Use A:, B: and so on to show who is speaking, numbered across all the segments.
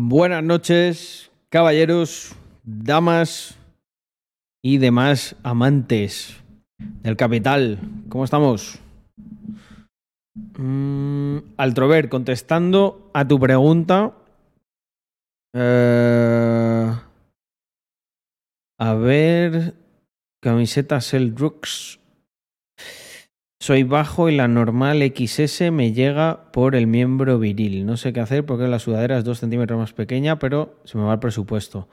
A: Buenas noches, caballeros, damas y demás amantes del capital. ¿Cómo estamos? Mm, Altrover, contestando a tu pregunta. Eh, a ver. Camiseta Cell Drugs. Soy bajo y la normal XS me llega por el miembro viril. No sé qué hacer porque la sudadera es dos centímetros más pequeña, pero se me va el presupuesto.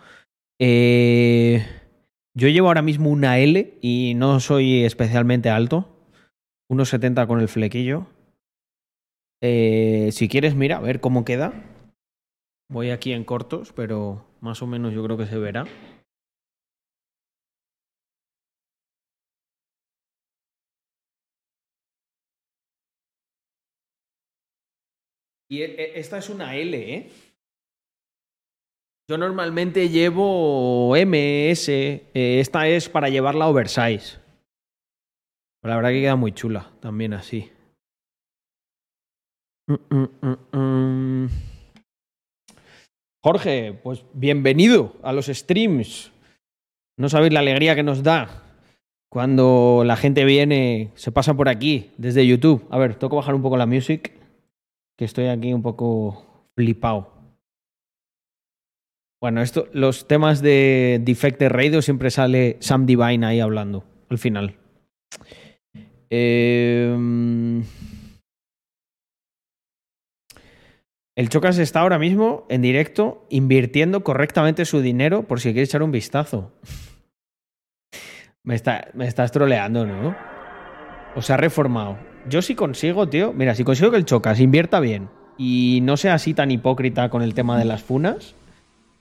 A: Eh, yo llevo ahora mismo una L y no soy especialmente alto. 1,70 con el flequillo. Eh, si quieres, mira, a ver cómo queda. Voy aquí en cortos, pero más o menos yo creo que se verá. E- e- esta es una L, ¿eh? Yo normalmente llevo MS. eh, esta es para llevarla oversize. La verdad que queda muy chula también así. Mm, mm, mm. Jorge, pues bienvenido a los streams. No sabéis la alegría que nos da cuando la gente viene, se pasa por aquí desde YouTube. A ver, que bajar un poco la music, que estoy aquí un poco flipado. Bueno, esto, los temas de Defected Radio siempre sale Sam Divine ahí hablando al final. Eh, el Chocas está ahora mismo en directo invirtiendo correctamente su dinero por si quiere echar un vistazo. Me, está, me estás troleando, ¿no? O se ha reformado. Yo si consigo, tío. Mira, si consigo que el Chocas invierta bien y no sea así tan hipócrita con el tema de las funas,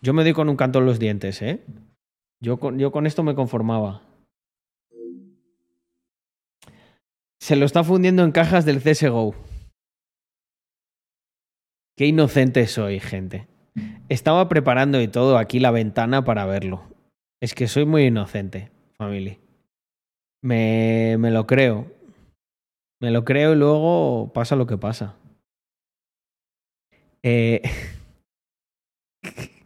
A: yo me doy con un canto en los dientes, ¿eh? Yo con, yo con esto me conformaba. Se lo está fundiendo en cajas del CSGO. Qué inocente soy, gente. Estaba preparando y todo aquí la ventana para verlo. Es que soy muy inocente, family. Me, me lo creo. Me lo creo y luego pasa lo que pasa. Eh...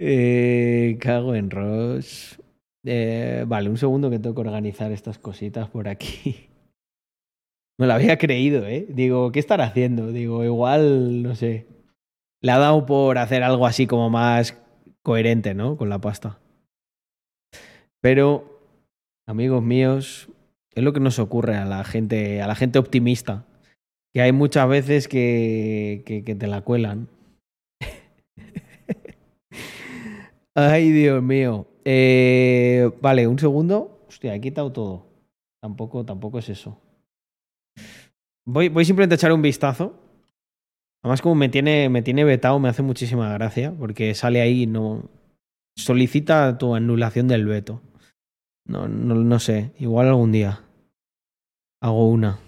A: eh, cago en Ross. Eh, vale, un segundo que tengo que organizar estas cositas por aquí. Me lo había creído, ¿eh? Digo, ¿qué estará haciendo? Digo, igual, no sé. Le ha dado por hacer algo así como más coherente, ¿no? Con la pasta. Pero, amigos míos, es lo que nos ocurre a la gente, a la gente optimista. Que hay muchas veces que, te la cuelan. Ay, Dios mío. Eh, vale, un segundo. Hostia, he quitado todo. Tampoco, tampoco es eso. Voy, voy simplemente a echar un vistazo. Además, como me tiene, me tiene vetado, me hace muchísima gracia. Porque sale ahí y no. Solicita tu anulación del veto. No, no, no sé. Igual algún día. Hago una.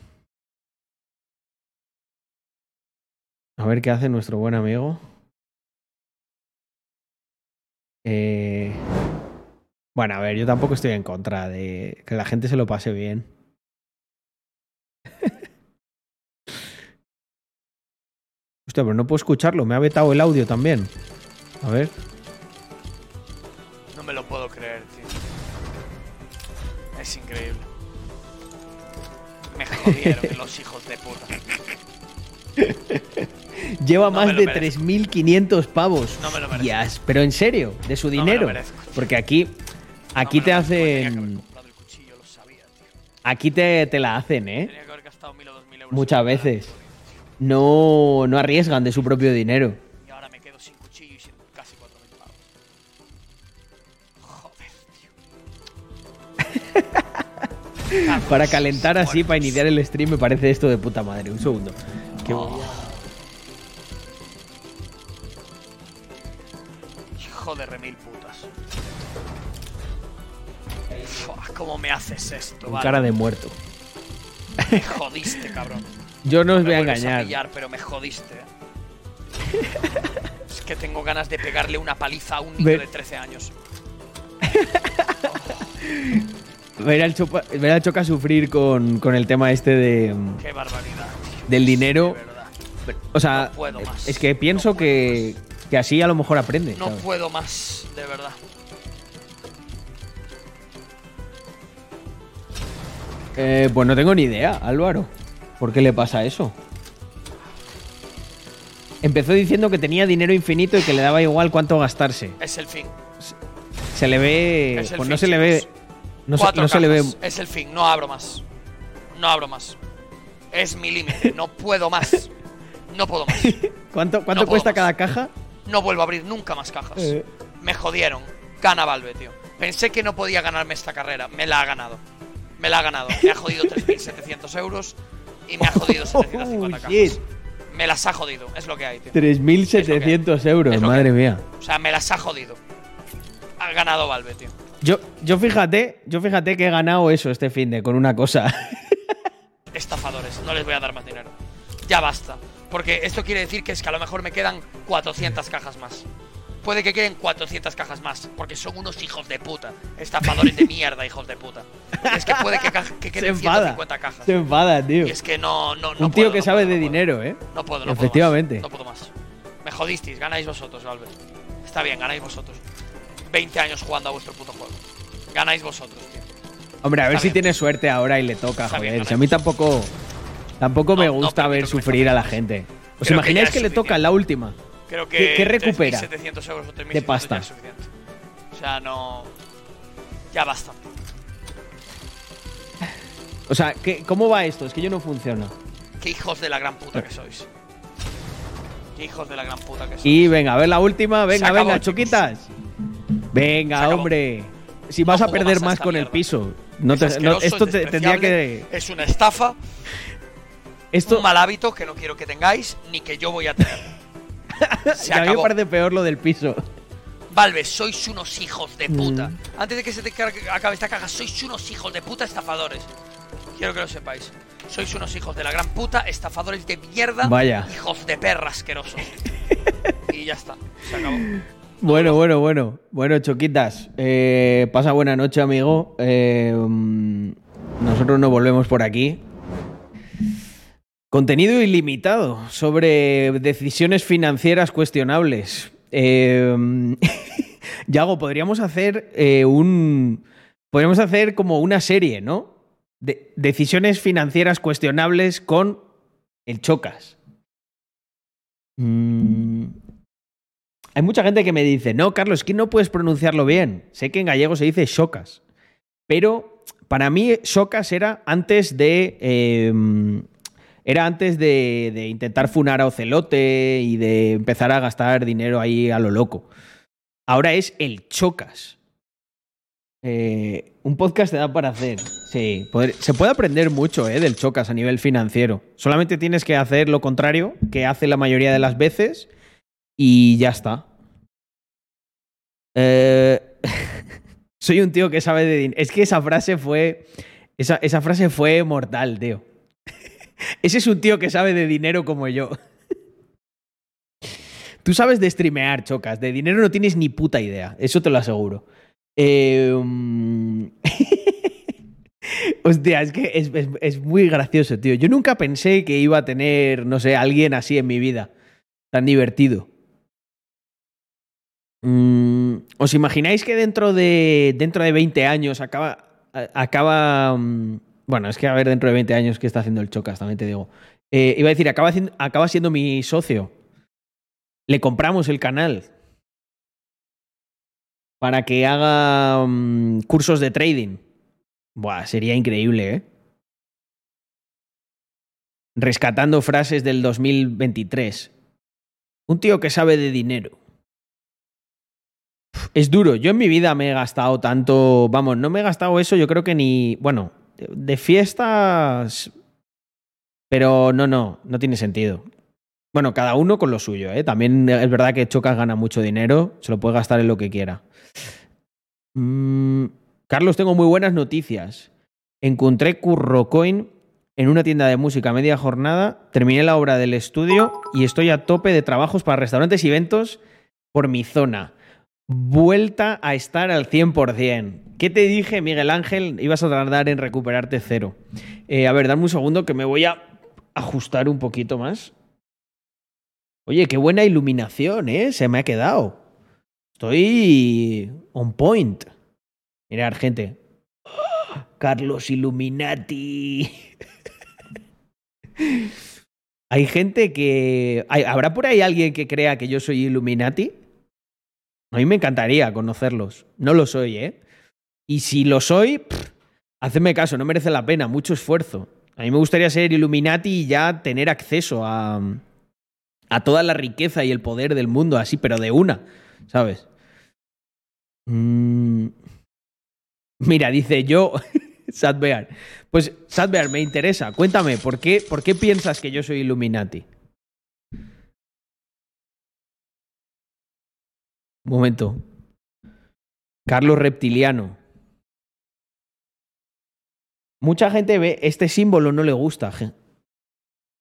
A: A ver qué hace nuestro buen amigo. Eh... Bueno, a ver, yo tampoco estoy en contra de que la gente se lo pase bien. Hostia, pero no puedo escucharlo, me ha vetado el audio también. A ver.
B: No me lo puedo creer. Es increíble. Me jodieron los hijos de puta.
A: Lleva
B: No
A: más de
B: merezco.
A: 3.500 pavos.
B: No me lo merezco.
A: Pero en serio, de su dinero. Porque aquí, aquí te hacen.
B: cuchillo, sabía.
A: Aquí te, te la hacen, ¿eh?
B: Tenía que haber gastado mil o dos mil euros.
A: Muchas veces. No, no arriesgan de su propio dinero. Para calentar así, para iniciar el stream, me parece esto de puta madre. Un segundo. Que voy a-
B: Hijo de remil putas. Fua, ¿Cómo me haces esto? Vale?
A: cara de muerto.
B: Me jodiste, cabrón.
A: Yo no os
B: Me
A: voy a engañar.
B: pillar, pero me jodiste. ¿eh? es que tengo ganas de pegarle una paliza a un niño de 13 años.
A: Ver al, Chopa- ver al Choca sufrir con, con el tema este de,
B: Qué barbaridad.
A: del dinero. O sea,
B: No puedo más.
A: es que pienso
B: No
A: que, que así a lo mejor aprende.
B: No
A: ¿sabes?
B: puedo más, de verdad.
A: Eh, pues no tengo ni idea, Álvaro. ¿Por qué le pasa eso? Empezó diciendo que tenía dinero infinito y que le daba igual cuánto gastarse.
B: Es el fin.
A: Se le ve.
B: Es el
A: Pues
B: fin,
A: no se le ve. No, se,
B: Cuatro
A: no se le ve.
B: Es el fin, no abro más. No abro más. Es mi límite, no puedo más. No puedo más.
A: ¿Cuánto, cuánto
B: No
A: cuesta
B: más.
A: cada caja?
B: No vuelvo a abrir nunca más cajas.
A: Eh.
B: Me jodieron. Gana Valve, tío. Pensé que no podía ganarme esta carrera. Me la ha ganado. Me la ha ganado. Me ha jodido 3.700 euros y me ha jodido 750
A: Oh,
B: cajas. Me las ha jodido, es lo que hay, tío.
A: 3.700 euros, madre mía.
B: O sea, me las ha jodido. Ha ganado Valve, tío.
A: Yo, yo fíjate, yo fíjate que he ganado eso este fin de con una cosa.
B: Estafadores, no les voy a dar más dinero. Ya basta. Porque esto quiere decir que es que a lo mejor me quedan 400 cajas más. Puede que queden 400 cajas más, porque son unos hijos de puta. Estafadores de mierda, hijos de puta. Es que puede que, que
A: Se
B: queden
A: enfada.
B: 150 cajas.
A: Se enfada, tío.
B: Y es que no, no, no
A: Un tío
B: puedo,
A: que
B: no
A: sabe
B: puedo,
A: de
B: no puedo.
A: dinero, ¿eh?
B: No puedo, no
A: Efectivamente.
B: puedo más. No puedo más. Me jodisteis, ganáis vosotros, Valve. Está bien, ganáis vosotros. 20 años jugando a vuestro puto juego. Ganáis vosotros, tío.
A: Hombre, a ver si tiene suerte ahora y le toca, joder. Si a mí tampoco. Tampoco
B: No,
A: me
B: no
A: gusta ver
B: que me
A: sufrir a la gente. ¿Os
B: Creo que
A: imagináis
B: ya
A: que,
B: es
A: le toca
B: suficiente.
A: la última?
B: Creo que
A: ¿Qué- qué recupera
B: 3.700 euros o 3.600
A: de pasta?
B: ya es suficiente. O sea, no. Ya basta.
A: O sea, ¿qué- ¿cómo va esto? Es que yo no funciona.
B: Qué hijos de la gran puta que sois. Qué hijos de la gran puta que sois.
A: Y venga, a ver la última. Venga,
B: acabó,
A: venga,
B: chicos.
A: choquitas. Venga,
B: acabó.
A: hombre. Si vas a
B: juego
A: perder
B: más a
A: con el
B: mierda.
A: piso. No te- no, esto
B: es
A: te- tendría que.
B: Es una estafa,
A: Esto
B: un mal hábito que no quiero que tengáis, ni que yo voy a tener. Se
A: a mí me
B: acabó.
A: parece peor lo del piso.
B: Valve, sois unos hijos de puta.
A: Mm.
B: Antes de que se te acabe esta caja, sois unos hijos de puta estafadores. Quiero que lo sepáis. Sois unos hijos de la gran puta, estafadores de mierda,
A: Vaya.
B: hijos de perra asquerosos. y ya está, se acabó.
A: Bueno, bueno, bueno. Bueno, Choquitas, eh, pasa buena noche, amigo. Eh, nosotros nos volvemos por aquí. Contenido ilimitado sobre decisiones financieras cuestionables. Eh, Yago, podríamos hacer un. Podríamos hacer como una serie, ¿no? De decisiones financieras cuestionables con el Chocas. Mm. Hay mucha gente que me dice, no, Carlos, es que no puedes pronunciarlo bien. Sé que en gallego se dice chocas. Pero para mí, chocas era antes de. eh, era antes de, intentar funar a Ocelote y de empezar a gastar dinero ahí a lo loco. Ahora es el chocas. Eh, un podcast te da para hacer. Sí, se puede aprender mucho eh, del chocas a nivel financiero. Solamente tienes que hacer lo contrario que hace la mayoría de las veces y ya está. Eh, soy un tío que sabe de dinero. Es que esa frase fue. Esa, esa frase fue mortal, tío. Ese es un tío que sabe de dinero como yo. Tú sabes de streamear, chocas. De dinero no tienes ni puta idea. Eso te lo aseguro. Mm, Hostia, es que es- es muy gracioso, tío. Yo nunca pensé que iba a tener, no sé, alguien así en mi vida. Tan divertido. Mm, ¿Os imagináis que dentro de, dentro de 20 años acaba, acaba... mm, Bueno, es que a ver dentro de 20 años qué está haciendo el Chocas, también te digo. Eh, iba a decir, acaba, acaba siendo mi socio. Le compramos el canal para que haga mm, cursos de trading. Buah, sería increíble, ¿eh? Rescatando frases del 2023. Un tío que sabe de dinero. Es duro. Yo en mi vida me he gastado tanto. Vamos, no me he gastado eso, yo creo que ni. Bueno, de- fiestas. Pero no, no, no tiene sentido. Bueno, cada uno con lo suyo, ¿eh? También es verdad que Chocas gana mucho dinero, se lo puede gastar en lo que quiera. Mm, Carlos, tengo muy buenas noticias. Encontré Currocoin en una tienda de música media jornada, terminé la obra del estudio y estoy a tope de trabajos para restaurantes y eventos por mi zona. Vuelta a estar al 100%. ¿Qué te dije, Miguel Ángel? Ibas a tardar en recuperarte cero. Eh, a ver, dame un segundo que me voy a ajustar un poquito más. Oye, qué buena iluminación, ¿eh? Se me ha quedado. Estoy on point. Mirad, gente. Carlos Illuminati. Hay gente que... ¿Habrá por ahí alguien que crea que yo soy Illuminati? A mí me encantaría conocerlos. No lo soy, ¿eh? Y si lo soy, hacedme caso, no merece la pena, mucho esfuerzo. A mí me gustaría ser Illuminati y ya tener acceso a, a toda la riqueza y el poder del mundo, así, pero de una, ¿sabes? Mm. Mira, dice yo, Sadbear. Pues, Sadbear, me interesa. Cuéntame, ¿por qué, ¿por qué piensas que yo soy Illuminati? Momento. Carlos Reptiliano. Mucha gente ve este símbolo, no le gusta.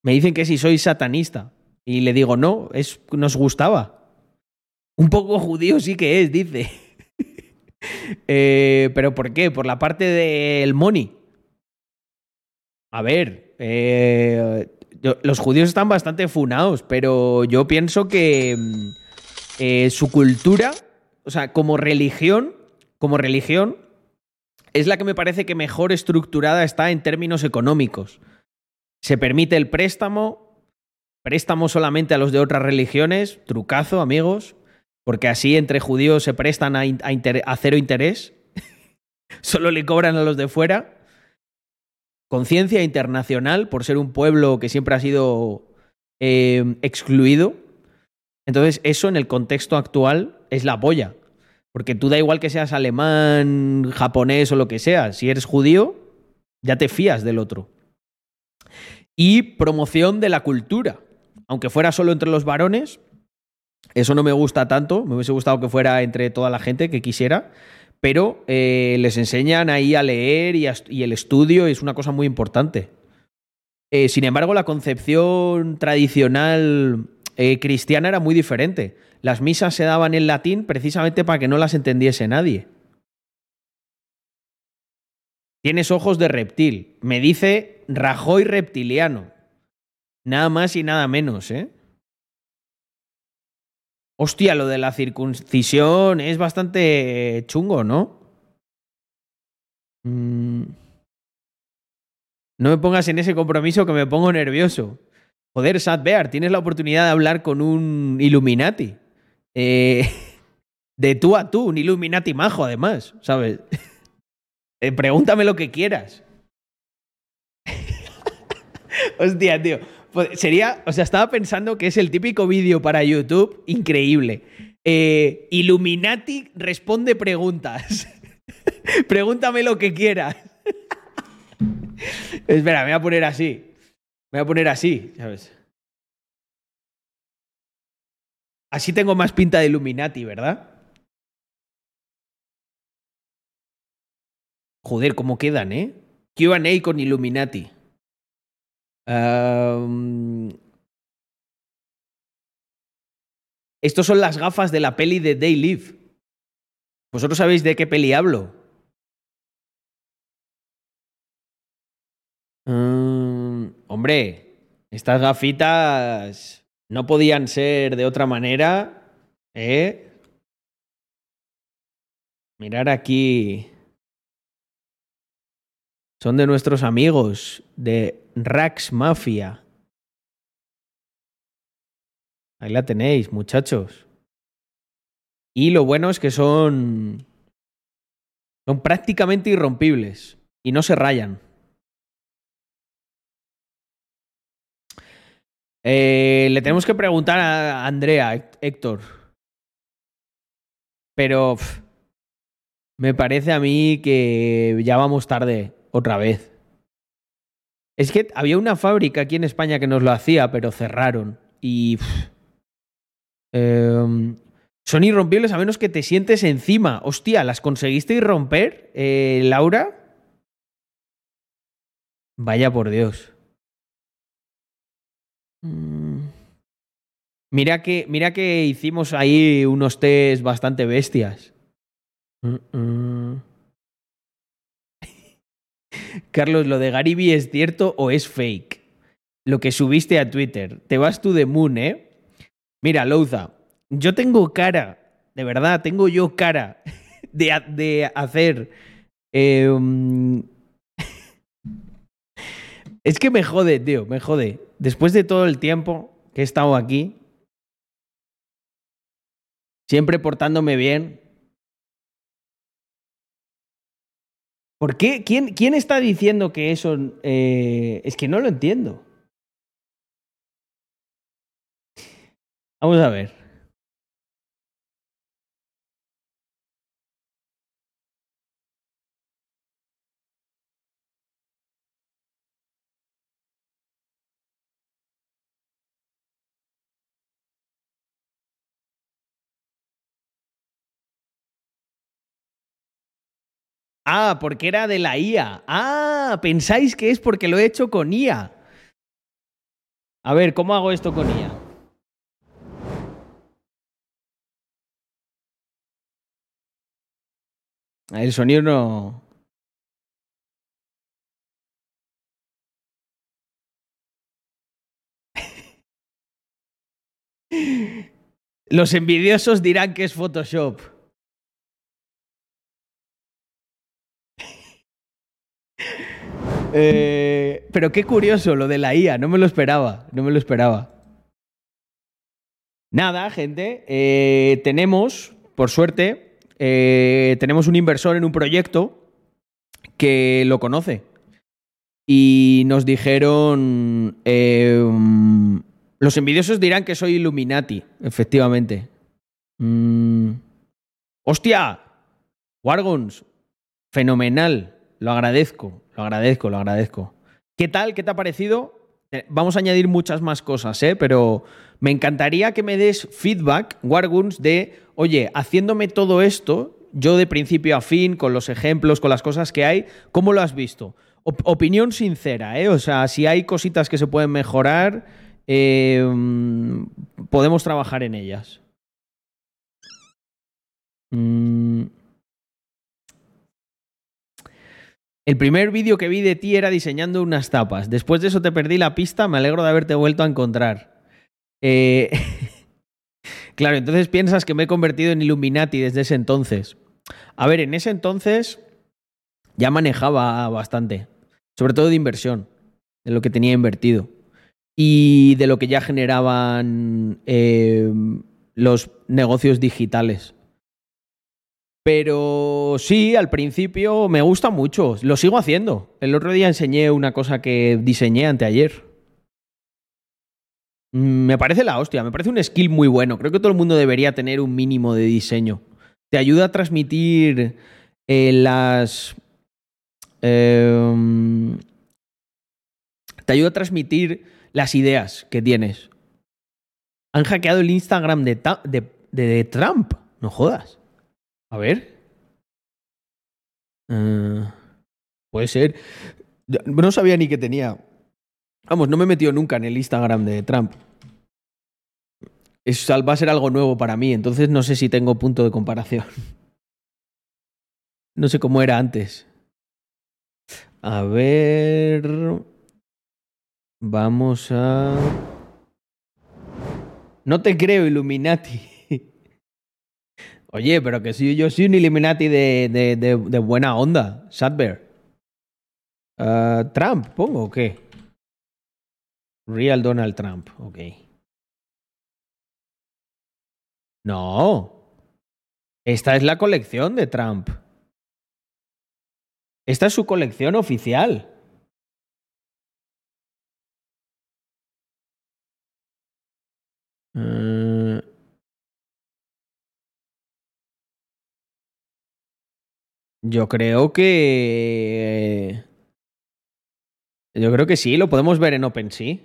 A: Me dicen que si soy satanista. Y le digo, no, es, nos gustaba. Un poco judío sí que es, dice. Eh, ¿Pero por qué? Por la parte del money. A ver, eh, los judíos están bastante funados, pero yo pienso que mm, eh, su cultura, o sea, como religión, como religión, es la que me parece que mejor estructurada está en términos económicos. Se permite el préstamo, préstamo solamente a los de otras religiones, trucazo, amigos, porque así entre judíos se prestan a, cero interés, solo le cobran a los de fuera. Conciencia internacional por ser un pueblo que siempre ha sido eh, excluido. Entonces, eso en el contexto actual es la polla. Porque tú da igual que seas alemán, japonés o lo que sea. Si eres judío, ya te fías del otro. Y promoción de la cultura. Aunque fuera solo entre los varones, eso no me gusta tanto. Me hubiese gustado que fuera entre toda la gente que quisiera. Pero eh, les enseñan ahí a leer y, el estudio es una cosa muy importante. Eh, sin embargo, la concepción tradicional eh, cristiana era muy diferente. Las misas se daban en latín precisamente para que no las entendiese nadie. Tienes ojos de reptil. Me dice Rajoy reptiliano. Nada más y nada menos, ¿eh? Hostia, lo de la circuncisión es bastante chungo, ¿no? Mm. No me pongas en ese compromiso que me pongo nervioso. Joder, Sad Bear, tienes la oportunidad de hablar con un Illuminati. Eh, de tú a tú, un Illuminati majo, además, ¿sabes? Eh, pregúntame lo que quieras. Hostia, tío. Pues sería, o sea, estaba pensando que es el típico vídeo para YouTube increíble. Eh, Illuminati responde preguntas. Pregúntame lo que quieras. Espera, me voy a poner así. Me voy a poner así, ¿sabes? Así tengo más pinta de Illuminati, ¿verdad? Joder, ¿cómo quedan, eh? QA con Illuminati. Estos son las gafas de la peli de Day Live. ¿Vosotros sabéis de qué peli hablo? Hombre, estas gafitas no podían ser de otra manera, ¿eh? Mirar aquí. Son de nuestros amigos de Rax Mafia. Ahí la tenéis, muchachos. Y lo bueno es que son. Son prácticamente irrompibles y no se rayan. Eh, le tenemos que preguntar a Andrea, Héctor. Pero me parece a mí que ya vamos tarde otra vez. Es que había una fábrica aquí en España que nos lo hacía, pero cerraron. Y. Em, son irrompibles a menos que te sientes encima. Hostia, ¿las conseguiste irromper, eh, Laura? Vaya por Dios. Mm. Mira que, mira que hicimos ahí unos test bastante bestias. Carlos, ¿lo de Gariby es cierto o es fake? Lo que subiste a Twitter. Te vas tú de Moon, ¿eh? Mira, Louza, yo tengo cara, de verdad, tengo yo cara de, de hacer. um, es que me jode, tío, me jode. Después de todo el tiempo que he estado aquí, siempre portándome bien. ¿Por qué? ¿Quién, quién está diciendo que eso... eh, es que no lo entiendo. Vamos a ver. Ah, porque era de la IA. Ah, pensáis que es porque lo he hecho con IA. A ver, ¿cómo hago esto con IA? El sonido no. Los envidiosos dirán que es Photoshop. Eh, pero qué curioso lo de la IA, no me lo esperaba, no me lo esperaba. Nada, gente, eh, tenemos, por suerte, eh, tenemos un inversor en un proyecto que lo conoce. Y nos dijeron, mm, los envidiosos dirán que soy Illuminati, efectivamente. Mm, ¡Hostia! Wargons, fenomenal, lo agradezco, lo agradezco, lo agradezco. ¿Qué tal? ¿Qué te ha parecido? Eh, Vamos a añadir muchas más cosas, ¿eh? pero me encantaría que me des feedback, Warguns, de, oye, haciéndome todo esto, yo de principio a fin, con los ejemplos, con las cosas que hay, ¿cómo lo has visto? Op- opinión sincera, ¿eh? O sea, si hay cositas que se pueden mejorar, mm, podemos trabajar en ellas. Mm. El primer vídeo que vi de ti era diseñando unas tapas. Después de eso te perdí la pista, me alegro de haberte vuelto a encontrar. Eh, claro, entonces piensas que me he convertido en Illuminati desde ese entonces. A ver, en ese entonces ya manejaba bastante, sobre todo de inversión, de lo que tenía invertido y de lo que ya generaban eh, los negocios digitales. Pero sí, al principio me gusta mucho. Lo sigo haciendo. El otro día enseñé una cosa que diseñé anteayer. Mm, Me parece la hostia, me parece un skill muy bueno. Creo que todo el mundo debería tener un mínimo de diseño. Te ayuda a transmitir eh, las. em, te ayuda a transmitir las ideas que tienes. Han hackeado el Instagram de, de- de Trump. No jodas. A ver. Eh, puede ser. No sabía ni que tenía. Vamos, no me he metido nunca en el Instagram de Trump. Es, va a ser algo nuevo para mí, entonces no sé si tengo punto de comparación. No sé cómo era antes. A ver. Vamos a. No te creo, Illuminati. Oye, pero que sí, yo soy un Illuminati de, de, de, buena onda, Sadber. Ah, Trump, pongo o qué? Real Donald Trump, ok. No. Esta es la colección de Trump. Esta es su colección oficial. Eh, Yo creo que. Yo creo que sí, lo podemos ver en OpenSea.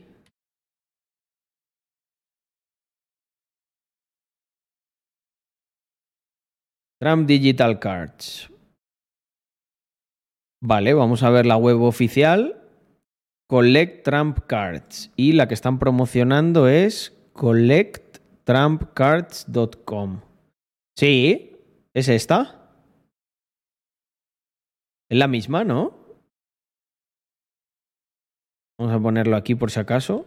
A: Trump Digital Cards. Vale, vamos a ver la web oficial. Collect Trump Cards. Y la que están promocionando es collecttrumpcards.com. Sí, es esta. Es la misma, ¿no? Vamos a ponerlo aquí por si acaso.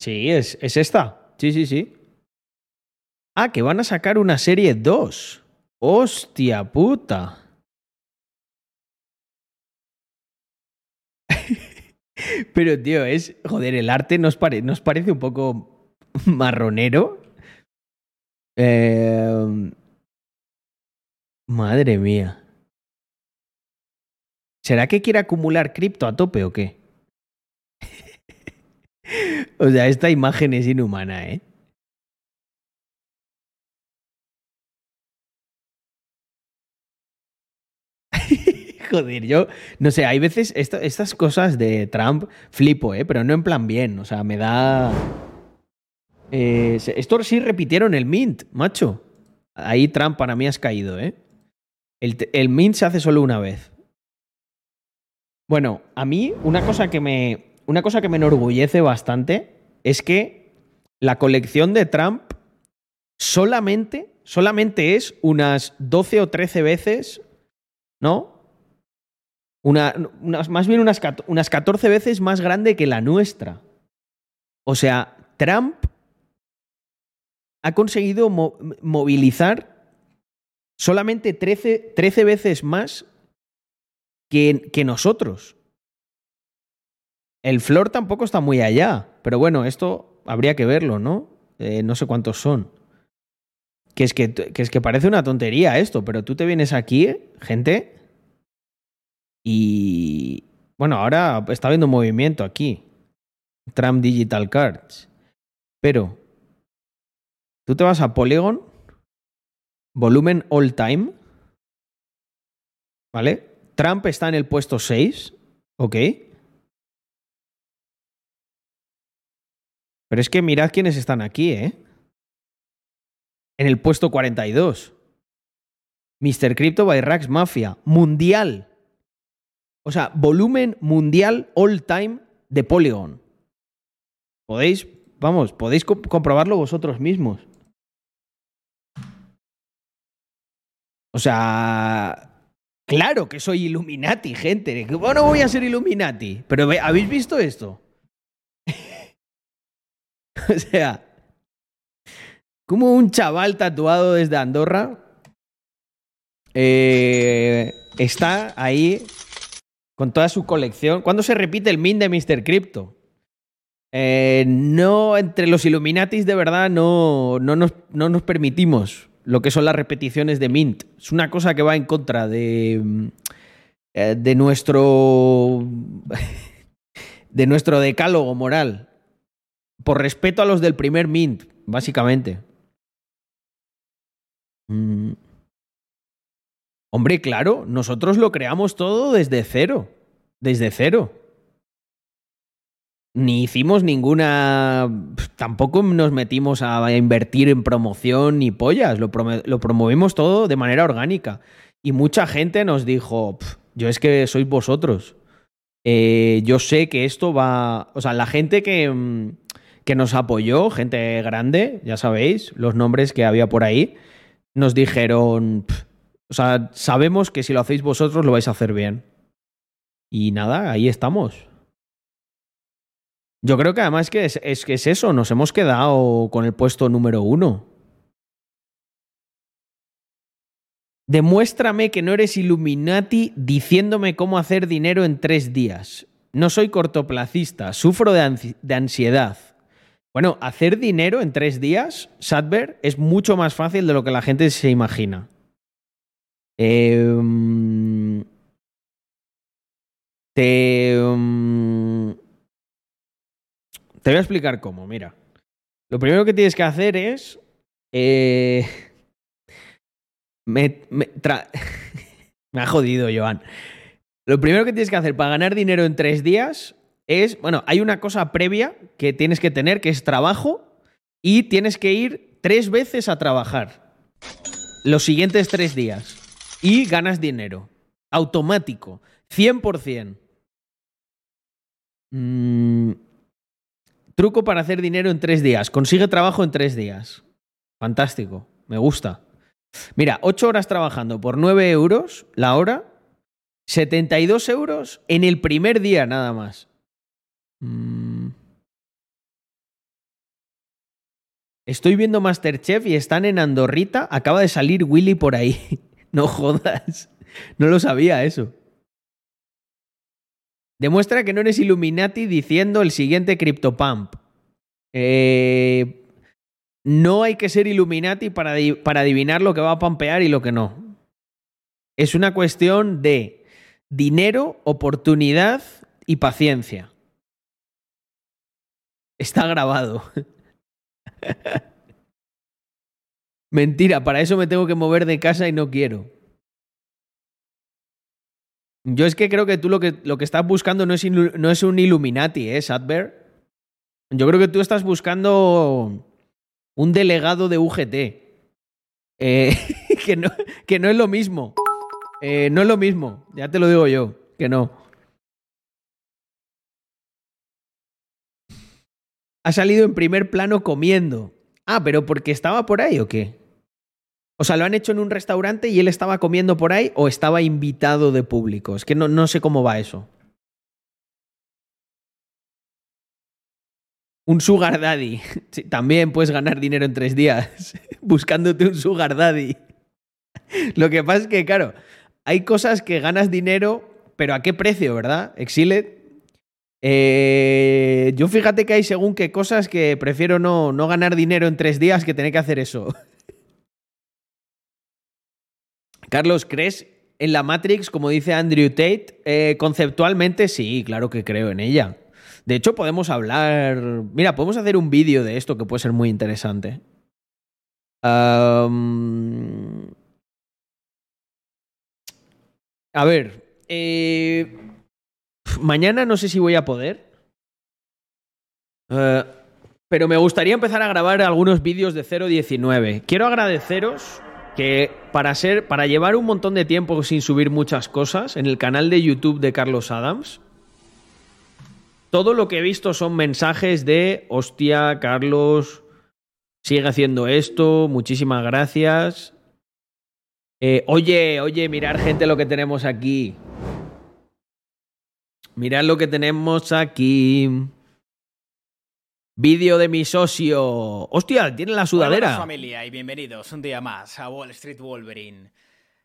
A: Sí, es, es esta. Sí, sí, sí. Ah, que van a sacar una serie 2. Hostia puta. Pero, tío, es. Joder, el arte nos, nos parece un poco marronero. Eh, Madre mía. ¿Será que quiere acumular cripto a tope o qué? o sea, esta imagen es inhumana, ¿eh? Joder, yo no sé, hay veces estas cosas de Trump flipo, ¿eh? Pero no en plan bien, o sea, me da... Eh, esto sí repitieron el Mint, macho. Ahí Trump para mí has caído, ¿eh? El, el Mint se hace solo una vez. Bueno, a mí una cosa que me, una cosa que me enorgullece bastante es que la colección de Trump solamente, solamente es unas 12 o 13 veces, ¿no? Una, unas- más bien unas, unas 14 veces más grande que la nuestra. O sea, Trump ha conseguido mo- movilizar solamente 13, 13 veces más que, que nosotros. El flor tampoco está muy allá, pero bueno, esto habría que verlo, ¿no? Eh, no sé cuántos son. Que es que, que es que parece una tontería esto, pero tú te vienes aquí, gente, y bueno, ahora está habiendo movimiento aquí. Trump Digital Cards. Pero tú te vas a Polygon, volumen all time, ¿vale? Trump está en el puesto 6, ¿ok? Pero es que mirad quiénes están aquí, ¿eh? En el puesto 42. Mr. Crypto by Rax Mafia. Mundial. O sea, volumen mundial all time de Polygon. Podéis, vamos, podéis co- comprobarlo vosotros mismos. O sea, claro que soy Illuminati, gente. ¿Cómo no voy a ser Illuminati? Pero ¿habéis visto esto? o sea, como un chaval tatuado desde Andorra eh, está ahí con toda su colección. ¿Cuándo se repite el min de Mr. Crypto? Eh, no, entre los Illuminatis de verdad no, no, nos, no nos permitimos lo que son las repeticiones de Mint. Es una cosa que va en contra de, mm, eh, de nuestro de nuestro decálogo moral. Por respeto a los del primer Mint, básicamente. Mm. Hombre, claro, nosotros lo creamos todo desde cero. Desde cero. Ni hicimos ninguna. Tampoco nos metimos a invertir en promoción ni pollas. Lo, promovimos todo de manera orgánica. Y mucha gente nos dijo: "Pf, Yo es que sois vosotros. Eh, yo sé que esto va. O sea, la gente que, mm, que nos apoyó, gente grande, ya sabéis, los nombres que había por ahí, nos dijeron: "Pf, O sea, sabemos que si lo hacéis vosotros lo vais a hacer bien. Y nada, ahí estamos. Yo creo que además que es, es es eso, nos hemos quedado con el puesto número uno. Demuéstrame que no eres Illuminati diciéndome cómo hacer dinero en tres días. No soy cortoplacista, sufro de ansiedad. Bueno, hacer dinero en tres días, Sadber, es mucho más fácil de lo que la gente se imagina. Em, te, em, te voy a explicar cómo, mira. Lo primero que tienes que hacer es... eh, me, ha jodido, Joan. Lo primero que tienes que hacer para ganar dinero en tres días es, bueno, hay una cosa previa que tienes que tener, que es trabajo, y tienes que ir tres veces a trabajar los siguientes tres días. Y ganas dinero. Automático. 100%. Mm, truco para hacer dinero en tres días. Consigue trabajo en tres días. Fantástico. Me gusta. Mira, 8 horas trabajando por 9 euros la hora, 72 euros en el primer día nada más. Mm. Estoy viendo Masterchef y están en Andorrita. Acaba de salir Willy por ahí. no jodas. No lo sabía eso. Demuestra que no eres Illuminati diciendo el siguiente CryptoPump. Eh, no hay que ser Illuminati para, para adivinar lo que va a pampear y lo que no. Es una cuestión de dinero, oportunidad y paciencia. Está grabado. Mentira, para eso me tengo que mover de casa y no quiero. Yo es que creo que tú lo que, lo que estás buscando no es, no es un Illuminati, ¿eh, Sadber? Yo creo que tú estás buscando un delegado de UGT. Eh, que, no, que, no, es lo mismo. Eh, no es lo mismo, ya te lo digo yo, que no. Ha salido en primer plano comiendo. Ah, pero porque estaba por ahí o qué? O sea, ¿lo han hecho en un restaurante y él estaba comiendo por ahí o estaba invitado de público? Es que no, no sé cómo va eso. Un sugar daddy. también puedes ganar dinero en tres días buscándote un sugar daddy. Lo que pasa es que, claro, hay cosas que ganas dinero, pero ¿a qué precio, verdad? Exile. Eh, yo fíjate que hay según qué cosas que prefiero no, no ganar dinero en tres días que tener que hacer eso. Carlos, ¿crees en la Matrix, como dice Andrew Tate? Eh, conceptualmente sí, claro que creo en ella. De hecho, podemos hablar. Mira, podemos hacer un vídeo de esto que puede ser muy interesante. A ver. Eh, mañana no sé si voy a poder. Eh, pero me gustaría empezar a grabar algunos vídeos de 0.19. Quiero agradeceros que para ser para llevar un montón de tiempo sin subir muchas cosas en el canal de YouTube de Carlos Adams todo lo que he visto son mensajes de hostia, Carlos sigue haciendo esto, muchísimas gracias. Eh, oye, oye, mirar gente lo que tenemos aquí. Mirad lo que tenemos aquí. Vídeo de mi socio. ¡Hostia! Tiene la sudadera.
C: Hola familia y bienvenidos un día más a Wall Street Wolverine.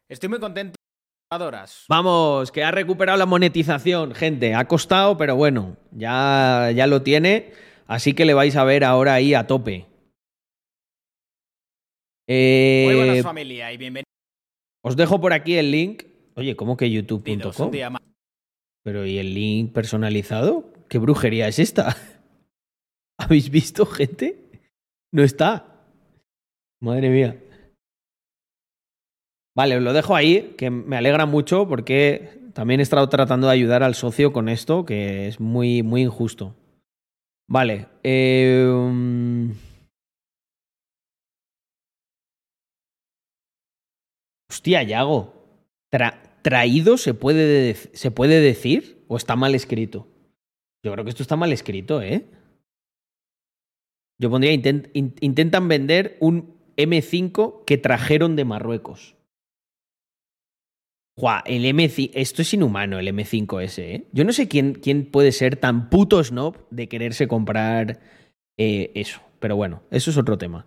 C: Estoy muy contento.
A: Vamos, que ha recuperado la monetización, gente. Ha costado, pero bueno, ya, ya lo tiene. Así que le vais a ver ahora ahí a tope.
C: Eh, muy buenas familia y bienvenidos.
A: Os dejo por aquí el link. Oye, ¿cómo que youtube.com? Pero ¿y el link personalizado? ¿Qué brujería es esta? ¿Habéis visto, gente? No está. Madre mía. Vale, os lo dejo ahí, que me alegra mucho porque también he estado tratando de ayudar al socio con esto, que es muy, muy injusto. Vale. Eh, Hostia, Yago. ¿Traído se puede, se puede decir o está mal escrito? Yo creo que esto está mal escrito, ¿eh? Yo pondría, intentan vender un M5 que trajeron de Marruecos. Juá, el M5, esto es inhumano, el M5S, ¿eh? Yo no sé quién, quién puede ser tan puto snob de quererse comprar eh, eso. Pero bueno, eso es otro tema.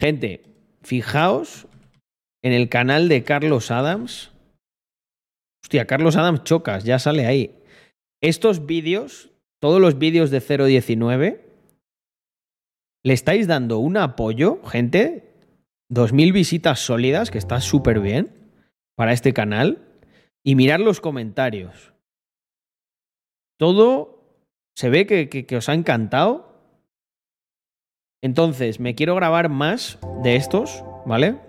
A: Gente, fijaos en el canal de Carlos Adams. Hostia, Carlos Adams chocas, ya sale ahí. Estos vídeos, todos los vídeos de 019, le estáis dando un apoyo, gente. 2.000 visitas sólidas, que está súper bien para este canal. Y mirar los comentarios. Todo se ve que, os ha encantado. Entonces, me quiero grabar más de estos, ¿vale?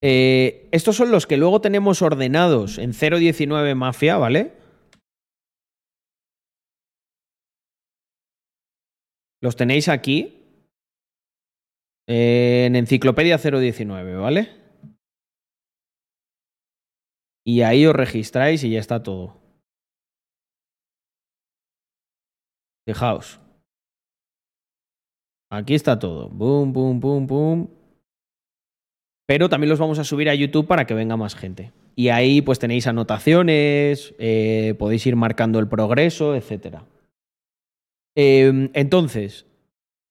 A: Eh, estos son los que luego tenemos ordenados en 019 Mafia, ¿vale? Los tenéis aquí. en Enciclopedia 019, ¿vale? Y ahí os registráis y ya está todo. Fijaos. Aquí está todo. Boom, boom, boom, boom. Pero también los vamos a subir a YouTube para que venga más gente. Y ahí pues tenéis anotaciones, eh, podéis ir marcando el progreso, etcétera. Eh, entonces,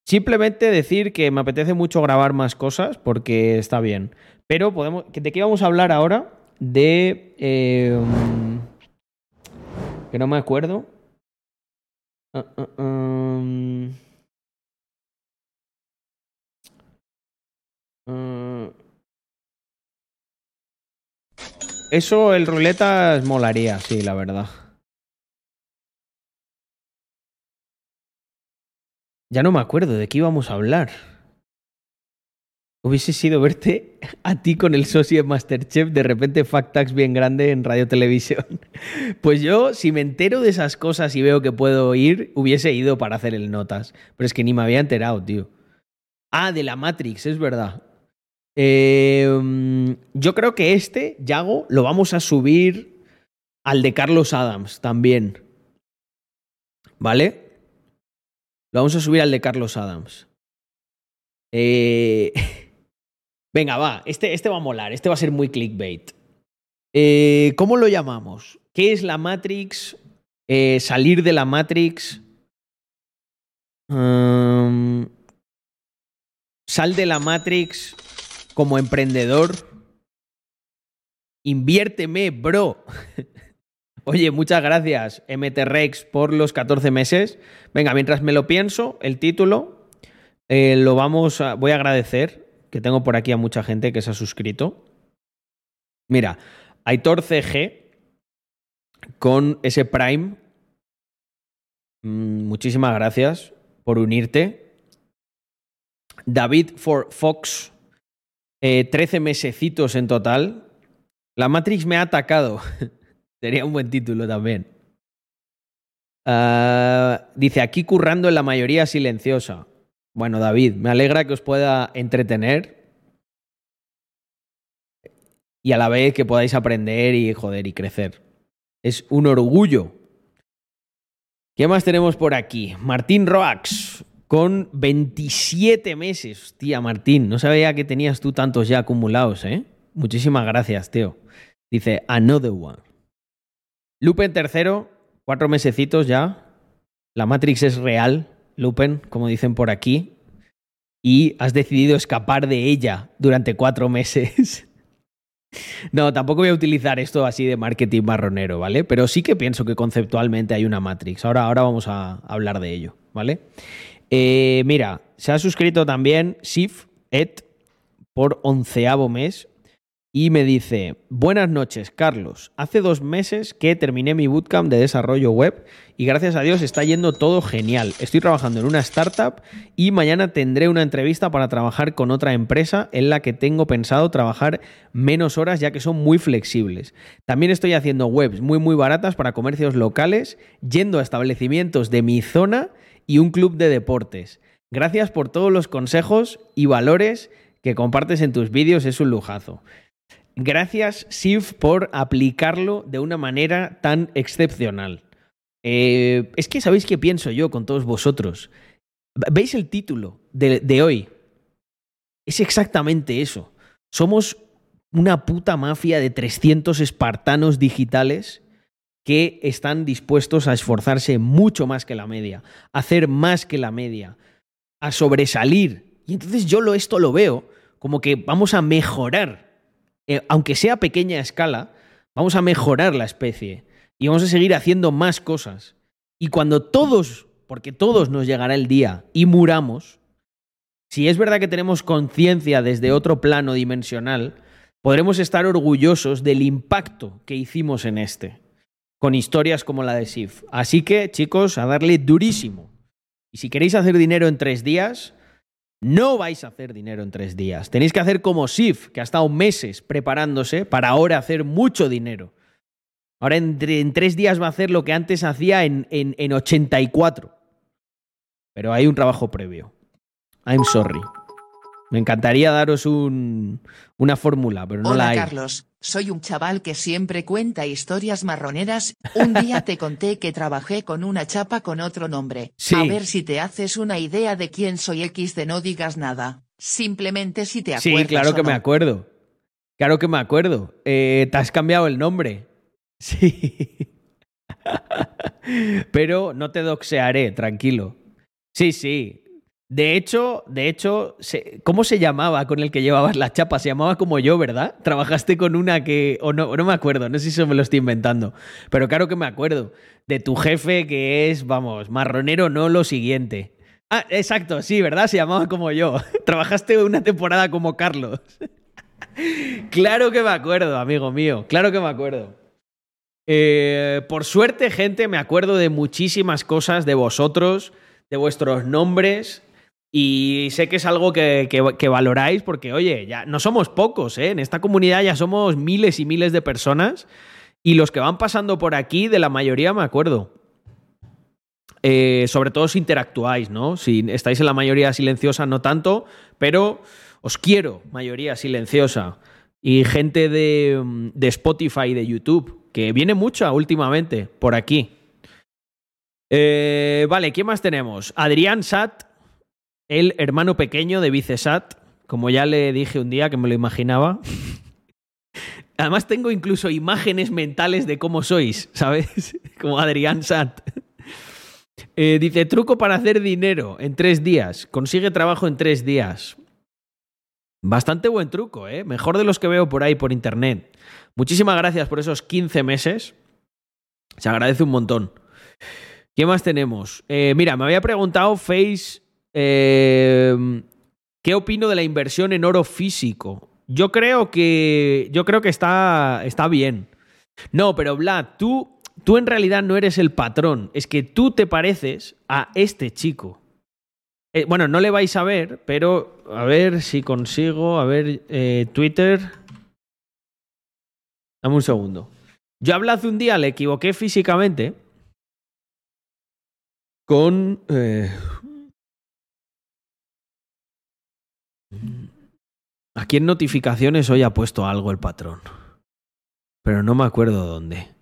A: simplemente decir que me apetece mucho grabar más cosas porque está bien. Pero podemos. ¿De qué vamos a hablar ahora? De. eh, que no me acuerdo. Ah, ah, ah. Eso, el ruleta molaría, sí, la verdad. Ya no me acuerdo de qué íbamos a hablar. Hubiese sido verte a ti con el socio Masterchef, de repente Factax bien grande en Radio Televisión. Pues yo, si me entero de esas cosas y veo que puedo ir, hubiese ido para hacer el notas. Pero es que ni me había enterado, tío. Ah, de la Matrix, es verdad. Eh, yo creo que este, Yago, lo vamos a subir al de Carlos Adams también. ¿Vale? Lo vamos a subir al de Carlos Adams. Eh... Venga, va. Este, este va a molar. Este va a ser muy clickbait. Eh, ¿Cómo lo llamamos? ¿Qué es la Matrix? Eh, ¿Salir de la Matrix? ¿Sal de la Matrix como emprendedor? Inviérteme, bro. Oye, muchas gracias, MTREX, por los 14 meses. Venga, mientras me lo pienso, el título eh, lo vamos a. Voy a agradecer que tengo por aquí a mucha gente que se ha suscrito. Mira, Aitor CG con ese Prime. Mm, muchísimas gracias por unirte. David for Fox, eh, 13 mesecitos en total. La Matrix me ha atacado. Sería un buen título también. Ah, dice, aquí currando en la mayoría silenciosa. Bueno, David, me alegra que os pueda entretener y a la vez que podáis aprender y joder y crecer. Es un orgullo. ¿Qué más tenemos por aquí? Martín Roax con 27 meses. Hostia, Martín, no sabía que tenías tú tantos ya acumulados, ¿eh? Muchísimas gracias, tío. Dice, another one. Lupen tercero, cuatro mesecitos ya. La Matrix es real. Lupen, como dicen por aquí, y has decidido escapar de ella durante cuatro meses. no, tampoco voy a utilizar esto así de marketing marronero, ¿vale? Pero sí que pienso que conceptualmente hay una Matrix. Ahora, ahora vamos a hablar de ello, ¿vale? Eh, mira, se ha suscrito también Sif Et por onceavo mes y me dice, buenas noches, Carlos. Hace dos meses que terminé mi bootcamp de desarrollo web y gracias a Dios está yendo todo genial. Estoy trabajando en una startup y mañana tendré una entrevista para trabajar con otra empresa en la que tengo pensado trabajar menos horas ya que son muy flexibles. También estoy haciendo webs muy muy baratas para comercios locales, yendo a establecimientos de mi zona y un club de deportes. Gracias por todos los consejos y valores que compartes en tus vídeos, es un lujazo. Gracias, Sif, por aplicarlo de una manera tan excepcional. Eh, es que sabéis qué pienso yo con todos vosotros. ¿Veis el título de, hoy? Es exactamente eso. Somos una puta mafia de 300 espartanos digitales que están dispuestos a esforzarse mucho más que la media, a hacer más que la media, a sobresalir. Y entonces yo lo, esto lo veo como que vamos a mejorar eh, aunque sea a pequeña escala, vamos a mejorar la especie y vamos a seguir haciendo más cosas. Y cuando todos, porque todos nos llegará el día y muramos, si es verdad que tenemos conciencia desde otro plano dimensional, podremos estar orgullosos del impacto que hicimos en este, con historias como la de Sif. Así que, chicos, a darle durísimo. Y si queréis hacer dinero en tres días, no vais a hacer dinero en tres días. Tenéis que hacer como Sif, que ha estado meses preparándose para ahora hacer mucho dinero. Ahora en, en tres días va a hacer lo que antes hacía en, en, en 84. Pero hay un trabajo previo. I'm sorry. Me encantaría daros un, una fórmula, pero no
D: Hola
A: la hay.
D: Carlos, soy un chaval que siempre cuenta historias marroneras. Un día te conté que trabajé con una chapa con otro nombre.
A: Sí.
D: A ver si te haces una idea de quién soy X de no digas nada. Simplemente si te acuerdas.
A: Sí, claro que me acuerdo. Claro que me acuerdo. Eh, te has cambiado el nombre. Sí. Pero no te doxearé, tranquilo. Sí, sí. De hecho, de hecho, ¿cómo se llamaba con el que llevabas la chapa? Se llamaba como yo, ¿verdad? Trabajaste con una que. O no, no me acuerdo, no sé si eso me lo estoy inventando. Pero claro que me acuerdo. De tu jefe que es, vamos, marronero, no lo siguiente. Ah, exacto, sí, ¿verdad? Se llamaba como yo. Trabajaste una temporada como Carlos. claro que me acuerdo, amigo mío. Claro que me acuerdo. Eh, por suerte, gente, me acuerdo de muchísimas cosas de vosotros, de vuestros nombres. Y sé que es algo que, valoráis porque, oye, ya no somos pocos, ¿eh? En esta comunidad ya somos miles y miles de personas. Y los que van pasando por aquí, de la mayoría me acuerdo. Eh, sobre todo si interactuáis, ¿no? Si estáis en la mayoría silenciosa, no tanto, pero os quiero, mayoría silenciosa. Y gente de, Spotify de YouTube, que viene mucha últimamente por aquí. Eh, vale, ¿quién más tenemos? Adrián Sat, el hermano pequeño de Vicesat, como ya le dije un día que me lo imaginaba. Además tengo incluso imágenes mentales de cómo sois, ¿sabes? Como Adrián Sat. Eh, dice, truco para hacer dinero en tres días. Consigue trabajo en tres días. Bastante buen truco, ¿eh? Mejor de los que veo por ahí por internet. Muchísimas gracias por esos 15 meses. Se agradece un montón. ¿Qué más tenemos? Eh, mira, me había preguntado Face eh, qué opino de la inversión en oro físico. Yo creo que. Yo creo que está, está bien. No, pero Vlad, tú, tú en realidad no eres el patrón. Es que tú te pareces a este chico. Eh, bueno, no le vais a ver, pero a ver si consigo. A ver, eh, Twitter. Dame un segundo. Yo hablé hace un día, le equivoqué físicamente. Con. eh, Aquí en notificaciones hoy ha puesto algo el patrón. Pero no me acuerdo dónde.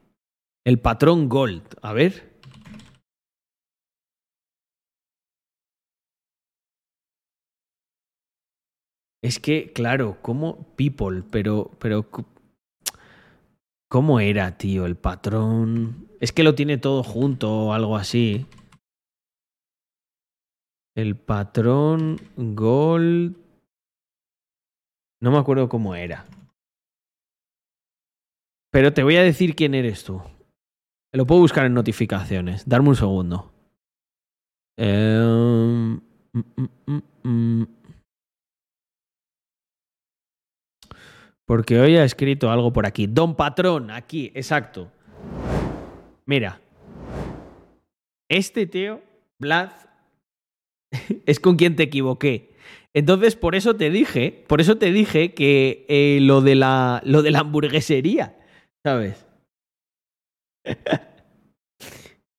A: El patrón Gold. A ver. Es que, claro, como People, pero, pero, ¿cómo era, tío, el patrón? Es que lo tiene todo junto o algo así. El patrón Gold. No me acuerdo cómo era. Pero te voy a decir quién eres tú. Lo puedo buscar en notificaciones. Darme un segundo. Em, mm, mm, mm. Porque hoy ha escrito algo por aquí. Don Patrón, aquí, exacto. Mira. Este tío, Vlad, es con quien te equivoqué. Entonces, por eso te dije, por eso te dije que eh, lo, de la, lo de la hamburguesería, ¿sabes?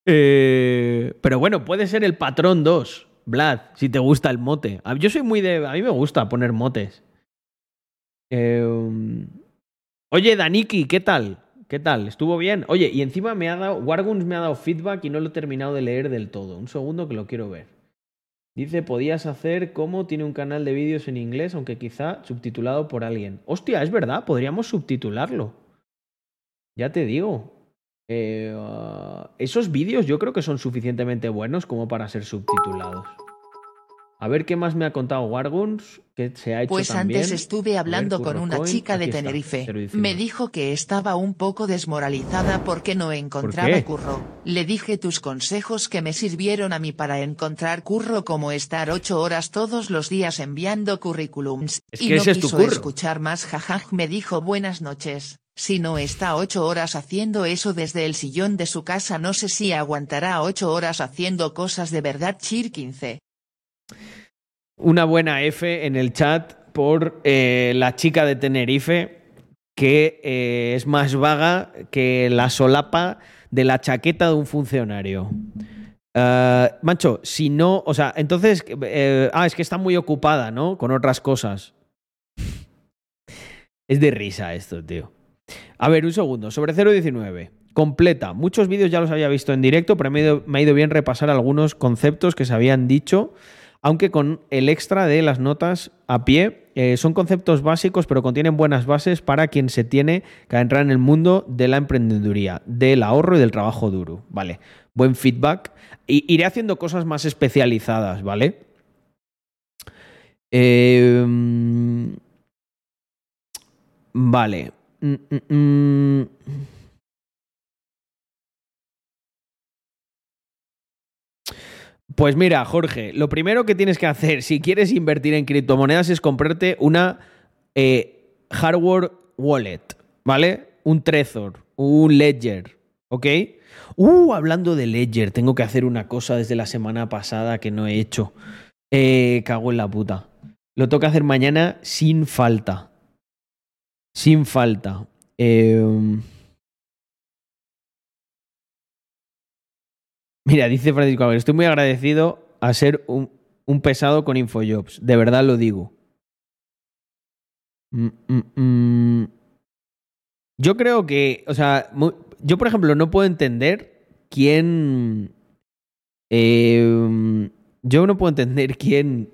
A: Eh, pero bueno, puede ser el patrón 2, Vlad, si te gusta el mote. Yo soy muy de. A mí me gusta poner motes. Um, oye, Daniki, ¿qué tal? ¿Qué tal? ¿Estuvo bien? Oye, y encima me ha dado. Warguns me ha dado feedback y no lo he terminado de leer del todo. Un segundo que lo quiero ver. Dice, podías hacer como tiene un canal de vídeos en inglés, aunque quizá subtitulado por alguien. Hostia, es verdad, podríamos subtitularlo. Ya te digo. Eh, ah, esos vídeos yo creo que son suficientemente buenos como para ser subtitulados. A ver qué más me ha contado Warguns, que se ha hecho
D: Pues
A: también.
D: antes estuve
A: ver,
D: hablando con una chica de
A: aquí
D: Tenerife.
A: 019.
D: Me dijo que estaba un poco desmoralizada porque no encontraba curro. Le dije tus consejos que me sirvieron a mí para encontrar curro como estar ocho horas todos los días enviando currículums.
A: Es
D: y no
A: ese es tu
D: quiso
A: curro.
D: escuchar más jajaj me dijo buenas noches. Si no está ocho horas haciendo eso desde el sillón de su casa no sé si aguantará ocho horas haciendo cosas de verdad chir 15.
A: Una buena F en el chat por eh, la chica de Tenerife que eh, es más vaga que la solapa de la chaqueta de un funcionario. Eh, Mancho, si no, o sea, entonces, ah, es que está muy ocupada, ¿no? Con otras cosas. Es de risa esto, tío. A ver, un segundo. Sobre 019. Completa. Muchos vídeos ya los había visto en directo, pero me ido, me ha ido bien repasar algunos conceptos que se habían dicho, aunque con el extra de las notas a pie eh, son conceptos básicos, pero contienen buenas bases para quien se tiene que entrar en el mundo de la emprendeduría, del ahorro y del trabajo duro. Vale, buen feedback. Iré haciendo cosas más especializadas, ¿vale? Eh, vale. Mm, mm, Pues mira, Jorge, lo primero que tienes que hacer si quieres invertir en criptomonedas es comprarte una eh, hardware wallet, ¿vale? Un Trezor, un Ledger, ¿ok? Uh, hablando de Ledger, tengo que hacer una cosa desde la semana pasada que no he hecho. Eh, cago en la puta. Lo que hacer mañana sin falta. Sin falta. Eh... Mira, dice Francisco, a estoy muy agradecido a ser un, pesado con Infojobs. De verdad lo digo. Mm, mm, mm. Yo creo que, o sea, yo por ejemplo no puedo entender quién... Eh, yo no puedo entender quién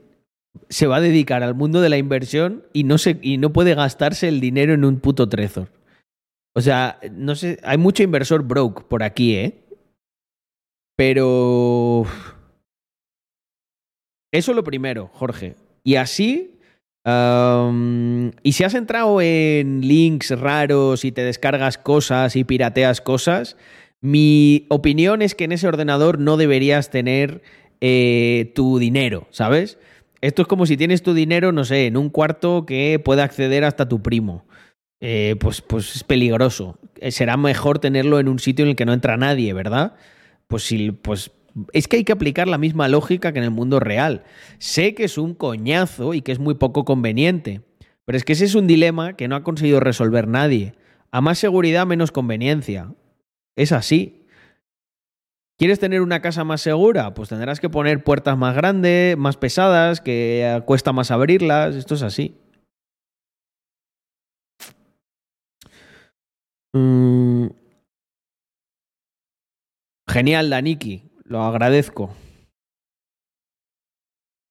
A: se va a dedicar al mundo de la inversión y no, se, y no puede gastarse el dinero en un puto Trezor. O sea, no sé, hay mucho inversor broke por aquí, ¿eh? Pero... Eso lo primero, Jorge. Y así... y si has entrado en links raros y te descargas cosas y pirateas cosas, mi opinión es que en ese ordenador no deberías tener eh, tu dinero, ¿sabes? Esto es como si tienes tu dinero, no sé, en un cuarto que pueda acceder hasta tu primo. Eh, pues, pues es peligroso. Eh, será mejor tenerlo en un sitio en el que no entra nadie, ¿verdad? Pues, si, pues es que hay que aplicar la misma lógica que en el mundo real. Sé que es un coñazo y que es muy poco conveniente, pero es que ese es un dilema que no ha conseguido resolver nadie. A más seguridad, menos conveniencia. Es así. ¿Quieres tener una casa más segura? Pues tendrás que poner puertas más grandes, más pesadas, que cuesta más abrirlas. Esto es así. Mm, Genial, Daniki. Lo agradezco.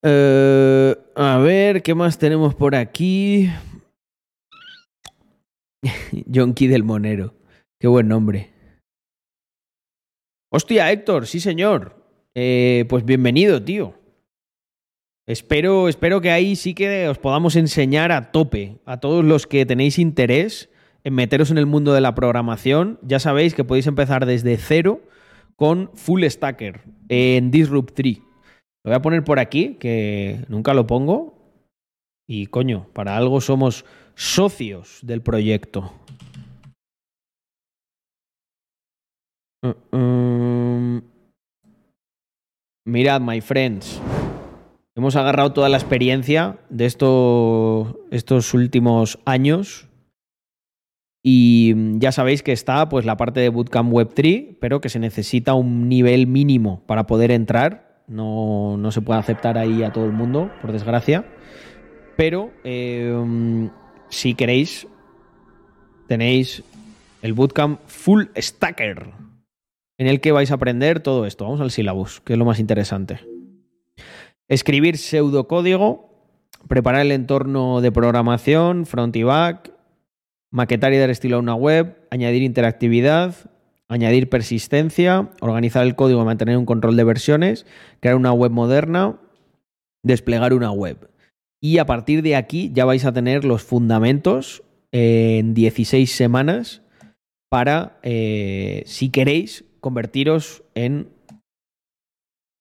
A: Eh, a ver, ¿qué más tenemos por aquí? Jonky del Monero. Qué buen nombre. Hostia, Héctor, sí señor. Eh, pues bienvenido, tío. Espero, espero que ahí sí que os podamos enseñar a tope a todos los que tenéis interés en meteros en el mundo de la programación. Ya sabéis que podéis empezar desde cero con Full Stacker en Disrupt 3. Lo voy a poner por aquí, que nunca lo pongo. Y coño, para algo somos socios del proyecto. Uh, um, mirad, my friends. Hemos agarrado toda la experiencia de estos últimos años y mm, ya sabéis que está pues la parte de Bootcamp Web3, pero que se necesita un nivel mínimo para poder entrar. No, no se puede aceptar ahí a todo el mundo, por desgracia. Pero mm, si queréis, tenéis el Bootcamp Full Stacker, en el que vais a aprender todo esto. Vamos al syllabus, que es lo más interesante. Escribir pseudocódigo, preparar el entorno de programación, front y back, maquetar y dar estilo a una web, añadir interactividad, añadir persistencia, organizar el código, mantener un control de versiones, crear una web moderna, desplegar una web. Y a partir de aquí ya vais a tener los fundamentos en 16 semanas para, eh, si queréis, convertiros en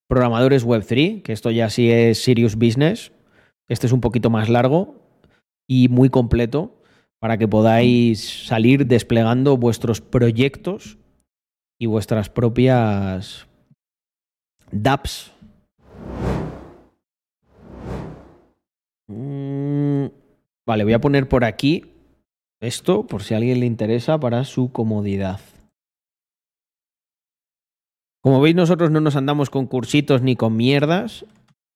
A: programadores Web3, que esto ya sí es serious business. Este es un poquito más largo y muy completo para que podáis salir desplegando vuestros proyectos y vuestras propias dApps. Mm, vale, voy a poner por aquí esto por si a alguien le interesa para su comodidad. Como veis, nosotros no nos andamos con cursitos ni con mierdas.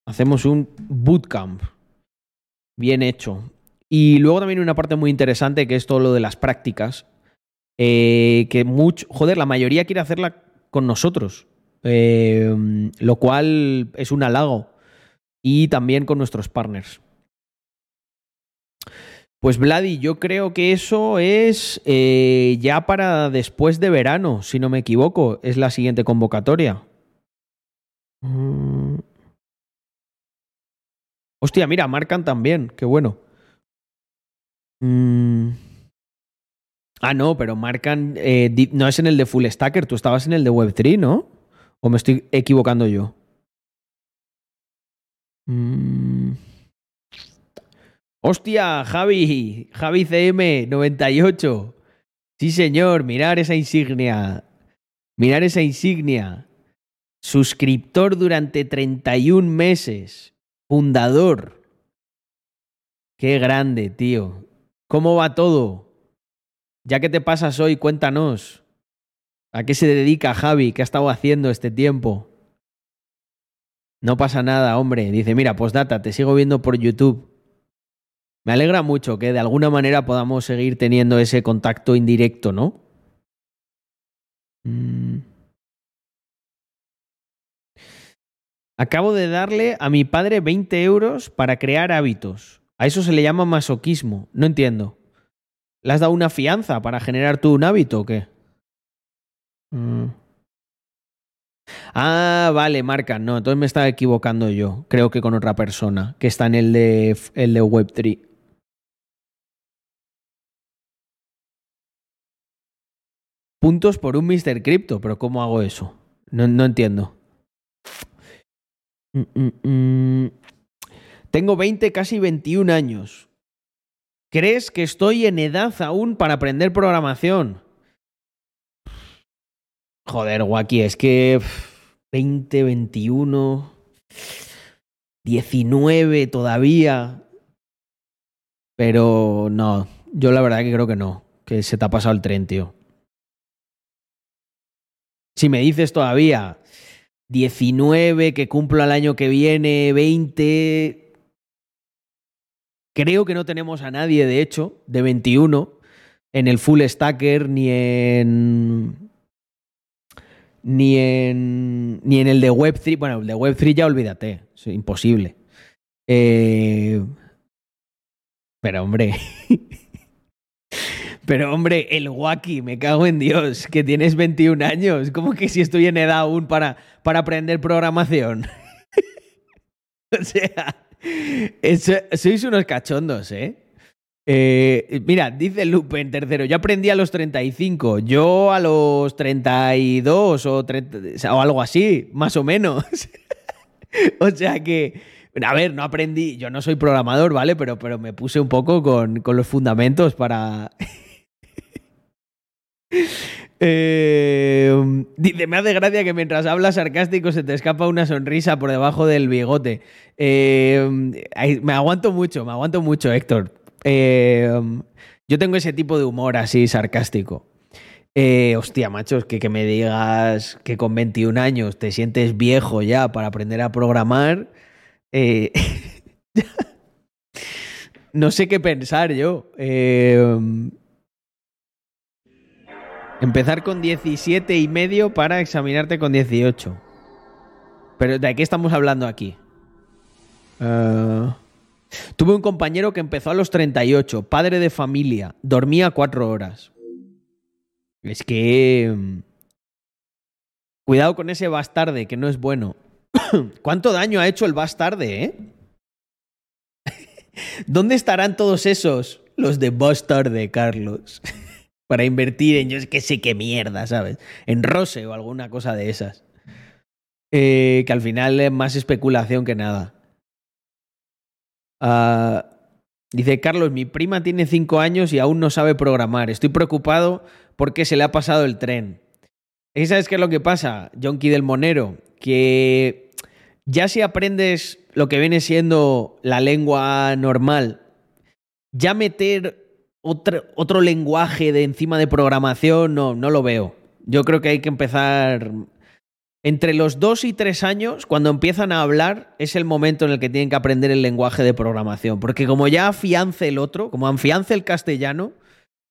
A: Hacemos un bootcamp. Bien hecho. Y luego también una parte muy interesante que es todo lo de las prácticas. Eh, que mucho, joder, la mayoría quiere hacerla con nosotros. Eh, lo cual es un halago. Y también con nuestros partners. Pues Vladi, yo creo que eso es eh, ya para después de verano, si no me equivoco. Es la siguiente convocatoria. Mm. Hostia, mira, marcan también. Qué bueno. Mm. Ah, no, pero marcan. eh, no es en el de Full Stacker, tú estabas en el de Web3, ¿no? ¿O me estoy equivocando yo? Mm. Hostia, Javi, Javi CM98. Sí, señor, mirar esa insignia. Mirar esa insignia. Suscriptor durante 31 meses. Fundador. Qué grande, tío. ¿Cómo va todo? Ya que te pasas hoy, cuéntanos. ¿A qué se dedica Javi? ¿Qué ha estado haciendo este tiempo? No pasa nada, hombre. Dice, mira, postdata, te sigo viendo por YouTube. Me alegra mucho que de alguna manera podamos seguir teniendo ese contacto indirecto, ¿no? Mm. Acabo de darle a mi padre 20 euros para crear hábitos. A eso se le llama masoquismo. No entiendo. ¿Le has dado una fianza para generar tú un hábito o qué? Mm. Ah, vale, marca. No, entonces me estaba equivocando yo. Creo que con otra persona que está en el de, el de Web3. Puntos por un Mr. Crypto, pero ¿cómo hago eso? No, no entiendo. Mm, mm. Tengo 20, casi 21 años. ¿Crees que estoy en edad aún para aprender programación? Joder, Guaki, es que pff, 20, 21, 19 todavía. Pero no, yo la verdad que creo que no, que se te ha pasado el tren, tío. Si me dices todavía 19, que cumplo el año que viene, 20, creo que no tenemos a nadie, de hecho, de 21 en el full stacker ni en ni en ni en el de Web3. Bueno, el de Web3 ya olvídate, es imposible. Eh, pero hombre, pero hombre, el Wacky, me cago en Dios, que tienes 21 años. ¿Cómo que si estoy en edad aún para, para aprender programación? o sea, sois unos cachondos, ¿eh? Eh, mira, dice Lupe en tercero, yo aprendí a los 35, yo a los 32 o, 30 o algo así, más o menos. o sea que, a ver, no aprendí, yo no soy programador, ¿vale? Pero, pero me puse un poco con, con los fundamentos para... Eh, dice, me hace gracia que mientras hablas sarcástico se te escapa una sonrisa por debajo del bigote. Eh, ay, me aguanto mucho, me aguanto mucho, Héctor. Eh, yo tengo ese tipo de humor así sarcástico. Hostia, machos, que, que me digas que con 21 años te sientes viejo ya para aprender a programar. no sé qué pensar yo. Empezar con 17 y medio para examinarte con 18. Pero ¿de qué estamos hablando aquí? Eh, tuve un compañero que empezó a los 38, padre de familia, dormía cuatro horas. Es que... mm, Cuidado con ese bastarde, que no es bueno. ¿Cuánto daño ha hecho el bastarde, eh? ¿Dónde estarán todos esos, los de bastarde, Carlos? Para invertir en yo que sé qué mierda, ¿sabes? En Rose o alguna cosa de esas. Eh, que al final es más especulación que nada. Ah, dice Carlos, mi prima tiene cinco años y aún no sabe programar. Estoy preocupado porque se le ha pasado el tren. ¿Y sabes qué es lo que pasa, Jonky del Monero? Que ya si aprendes lo que viene siendo la lengua normal, ya meter otro, otro lenguaje de encima de programación no, no lo veo. Yo creo que hay que empezar entre los dos y tres años, cuando empiezan a hablar, es el momento en el que tienen que aprender el lenguaje de programación. Porque como ya afiance el otro, como afiance el castellano,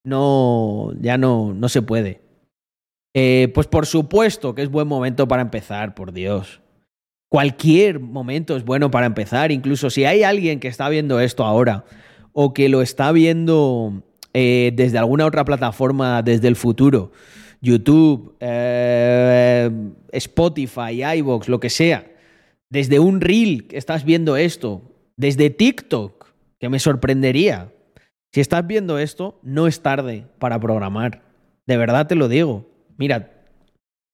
A: no, ya no, no se puede. Eh, pues por supuesto que es buen momento para empezar, por Dios. Cualquier momento es bueno para empezar, incluso si hay alguien que está viendo esto ahora o que lo está viendo eh, desde alguna otra plataforma desde el futuro, YouTube, eh, Spotify, iVoox, lo que sea, desde un reel que estás viendo esto, desde TikTok, que me sorprendería. Si estás viendo esto, no es tarde para programar. De verdad te lo digo. Mira,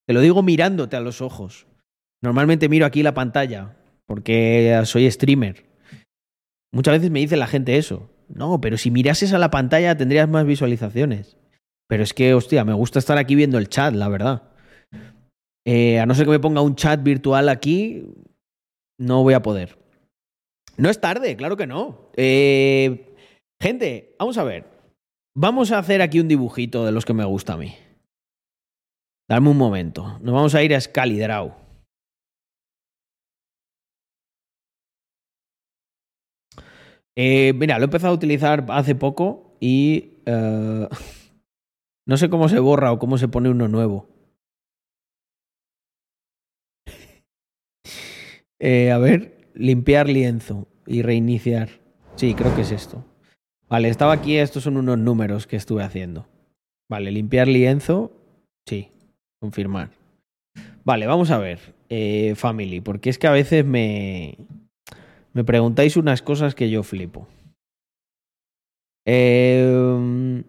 A: te lo digo mirándote a los ojos. Normalmente miro aquí la pantalla porque soy streamer. Muchas veces me dice la gente eso. No, pero si mirases a la pantalla tendrías más visualizaciones. Pero es que, hostia, me gusta estar aquí viendo el chat, la verdad. Eh, a no ser que me ponga un chat virtual aquí, no voy a poder. No es tarde, claro que no. Eh, gente, vamos a ver. Vamos a hacer aquí un dibujito de los que me gusta a mí. Dame un momento. Nos vamos a ir a Scalidrau. Eh, mira, lo he empezado a utilizar hace poco y eh, no sé cómo se borra o cómo se pone uno nuevo. Eh, a ver, limpiar lienzo y reiniciar. Sí, creo que es esto. Vale, estaba aquí, estos son unos números que estuve haciendo. Vale, limpiar lienzo. Sí, confirmar. Vale, vamos a ver, family, porque es que a veces me, me preguntáis unas cosas que yo flipo. Eh...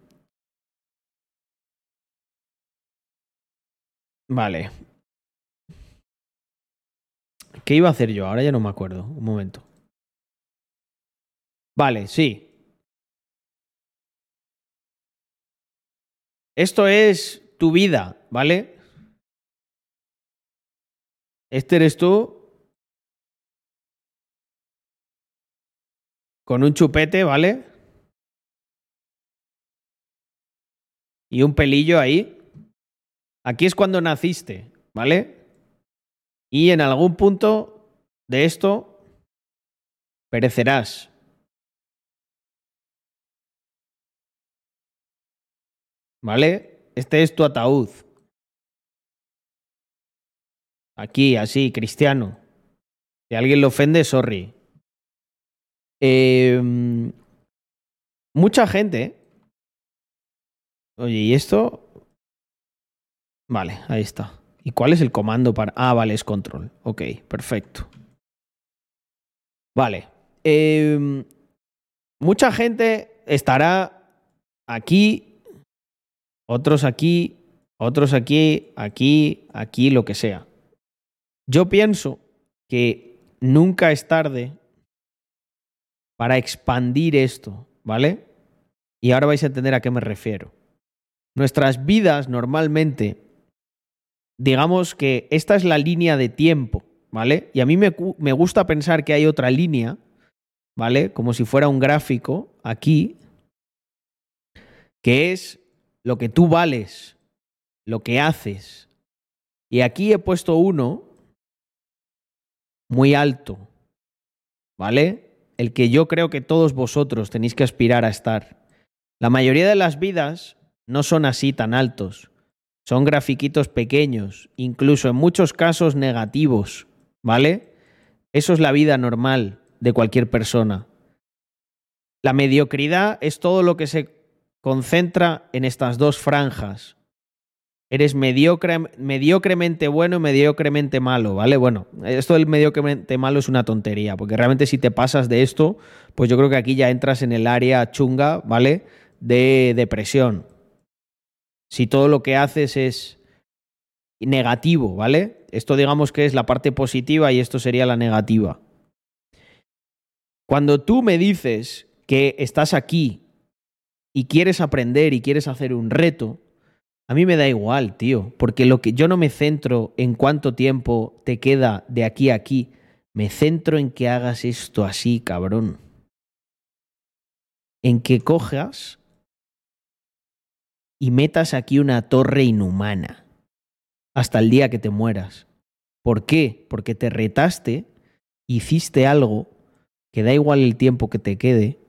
A: Vale. ¿Qué iba a hacer yo? Ahora ya no me acuerdo. Un momento. Vale, sí. Esto es tu vida, ¿vale? Este eres tú con un chupete, ¿vale? Y un pelillo ahí. Aquí es cuando naciste, ¿vale? Y en algún punto de esto perecerás. ¿Vale? Este es tu ataúd. Aquí, así, cristiano. Si alguien lo ofende, sorry. Eh, mucha gente. Oye, ¿y esto? Vale, ahí está. ¿Y cuál es el comando para.? Ah, vale, es control. Ok, perfecto. Vale. Eh, mucha gente estará aquí, otros aquí, otros aquí, aquí, aquí, lo que sea. Yo pienso que nunca es tarde para expandir esto, ¿vale? Y ahora vais a entender a qué me refiero. Nuestras vidas normalmente, digamos que esta es la línea de tiempo, ¿vale? Y a mí me, me gusta pensar que hay otra línea, ¿vale? Como si fuera un gráfico aquí, que es lo que tú vales, lo que haces. Y aquí he puesto uno muy alto, ¿vale? El que yo creo que todos vosotros tenéis que aspirar a estar. La mayoría de las vidas no son así tan altos. Son grafiquitos pequeños, incluso en muchos casos negativos, ¿vale? Eso es la vida normal de cualquier persona. La mediocridad es todo lo que se concentra en estas dos franjas, eres mediocre, mediocremente bueno y mediocremente malo, ¿vale? Bueno, esto del mediocremente malo es una tontería, porque realmente si te pasas de esto, pues yo creo que aquí ya entras en el área chunga, ¿vale? De depresión. Si todo lo que haces es negativo, ¿vale? Esto digamos que es la parte positiva y esto sería la negativa. Cuando tú me dices que estás aquí y quieres aprender y quieres hacer un reto, a mí me da igual, tío, porque lo que yo no me centro en cuánto tiempo te queda de aquí a aquí, me centro en que hagas esto así, cabrón. En que cojas y metas aquí una torre inhumana hasta el día que te mueras. ¿Por qué? Porque te retaste, hiciste algo que da igual el tiempo que te quede,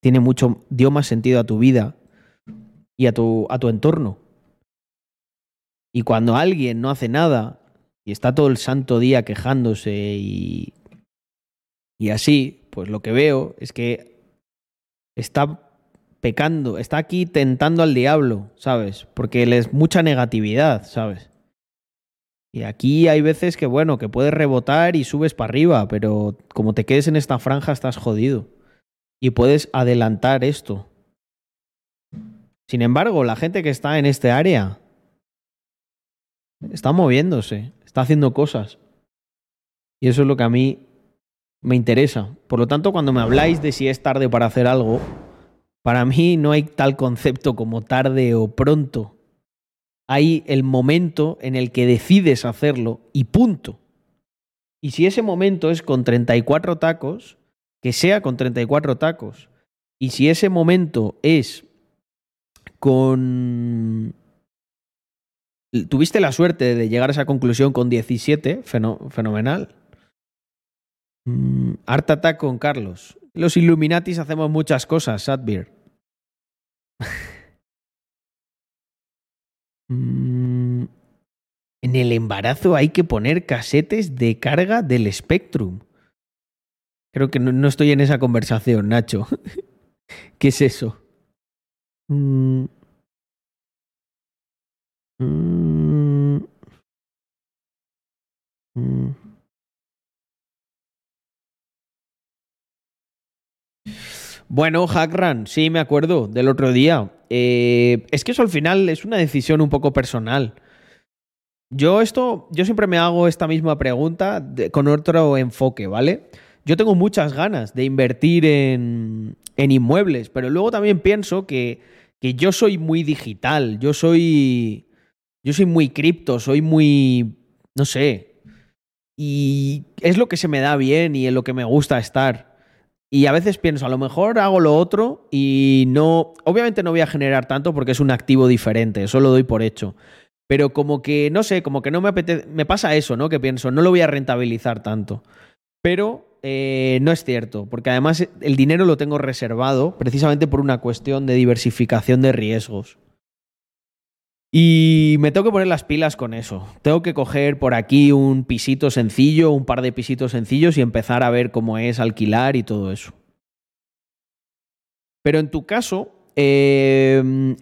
A: tiene mucho, dio más sentido a tu vida y a tu, a tu entorno. Y cuando alguien no hace nada y está todo el santo día quejándose y, y así, pues lo que veo es que está pecando, está aquí tentando al diablo, ¿sabes? Porque él es mucha negatividad, ¿sabes? Y aquí hay veces que, bueno, que puedes rebotar y subes para arriba, pero como te quedes en esta franja estás jodido. Y puedes adelantar esto. Sin embargo, la gente que está en este área está moviéndose, está haciendo cosas. Y eso es lo que a mí me interesa. Por lo tanto, cuando me habláis de si es tarde para hacer algo, para mí no hay tal concepto como tarde o pronto. Hay el momento en el que decides hacerlo y punto. Y si ese momento es con 34 tacos, que sea con 34 tacos. Y si ese momento es con... Tuviste la suerte de llegar a esa conclusión con 17, fenomenal. Mm, Art Attack con Carlos. Los Illuminatis hacemos muchas cosas, Sadbeer. Mm, en el embarazo hay que poner casetes de carga del Spectrum. Creo que no, estoy en esa conversación, Nacho. ¿Qué es eso? Mm. Bueno, Hackran, sí, me acuerdo del otro día. Eh, es que eso al final es una decisión un poco personal. Yo esto, yo siempre me hago esta misma pregunta con otro enfoque, ¿vale? Yo tengo muchas ganas de invertir en, en inmuebles, pero luego también pienso que, que, yo soy muy digital, yo soy, yo soy muy cripto, soy muy, no sé, y es lo que se me da bien y en lo que me gusta estar. Y a veces pienso, a lo mejor hago lo otro y no, obviamente no voy a generar tanto porque es un activo diferente, eso lo doy por hecho. Pero como que, no sé, como que no me apetece, me pasa eso, ¿no? Que pienso, no lo voy a rentabilizar tanto. Pero eh, no es cierto, porque además el dinero lo tengo reservado precisamente por una cuestión de diversificación de riesgos. Y me tengo que poner las pilas con eso. Tengo que coger por aquí un pisito sencillo, un par de pisitos sencillos y empezar a ver cómo es alquilar y todo eso. Pero en tu caso, em,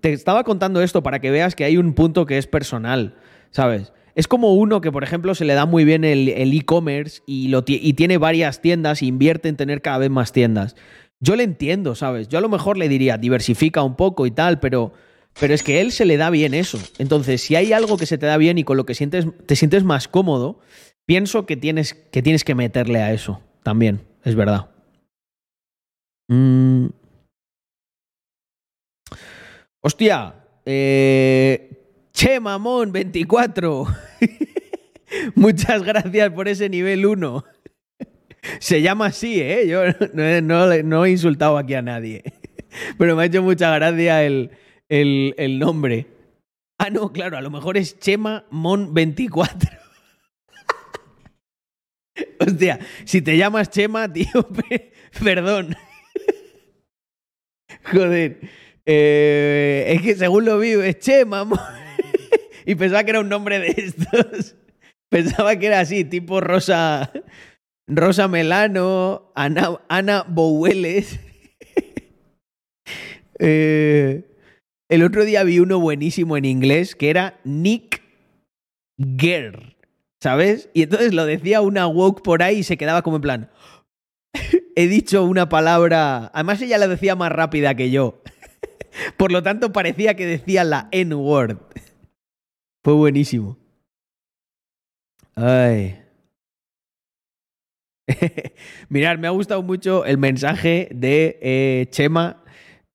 A: te estaba contando esto para que veas que hay un punto que es personal, ¿sabes? Es como uno que, por ejemplo, se le da muy bien el e-commerce y, tiene varias tiendas e invierte en tener cada vez más tiendas. Yo le entiendo, ¿sabes? Yo a lo mejor le diría, diversifica un poco y tal, pero pero es que él se le da bien eso. Entonces, si hay algo que se te da bien y con lo que sientes, te sientes más cómodo, pienso que tienes que, tienes que meterle a eso también. Es verdad. Mm. Hostia. Eh, che, mamón, 24. Muchas gracias por ese nivel 1. Se llama así, ¿eh? Yo no he insultado aquí a nadie. Pero me ha hecho mucha gracia el, el, nombre. Ah, no, claro, a lo mejor es Chema Mon 24. Hostia, si te llamas Chema, tío, perdón. Joder. Eh, es que según lo vi, es Chema. y pensaba que era un nombre de estos. Pensaba que era así, tipo Rosa. Rosa Melano, Ana, Ana Bouweles. eh, el otro día vi uno buenísimo en inglés que era Nick Gare, ¿sabes? Y entonces lo decía una woke por ahí y se quedaba como en plan. He dicho una palabra. Además, ella la decía más rápida que yo. Por lo tanto, parecía que decía la N-word. Fue buenísimo. Ay. Mirad, me ha gustado mucho el mensaje de eh, Chema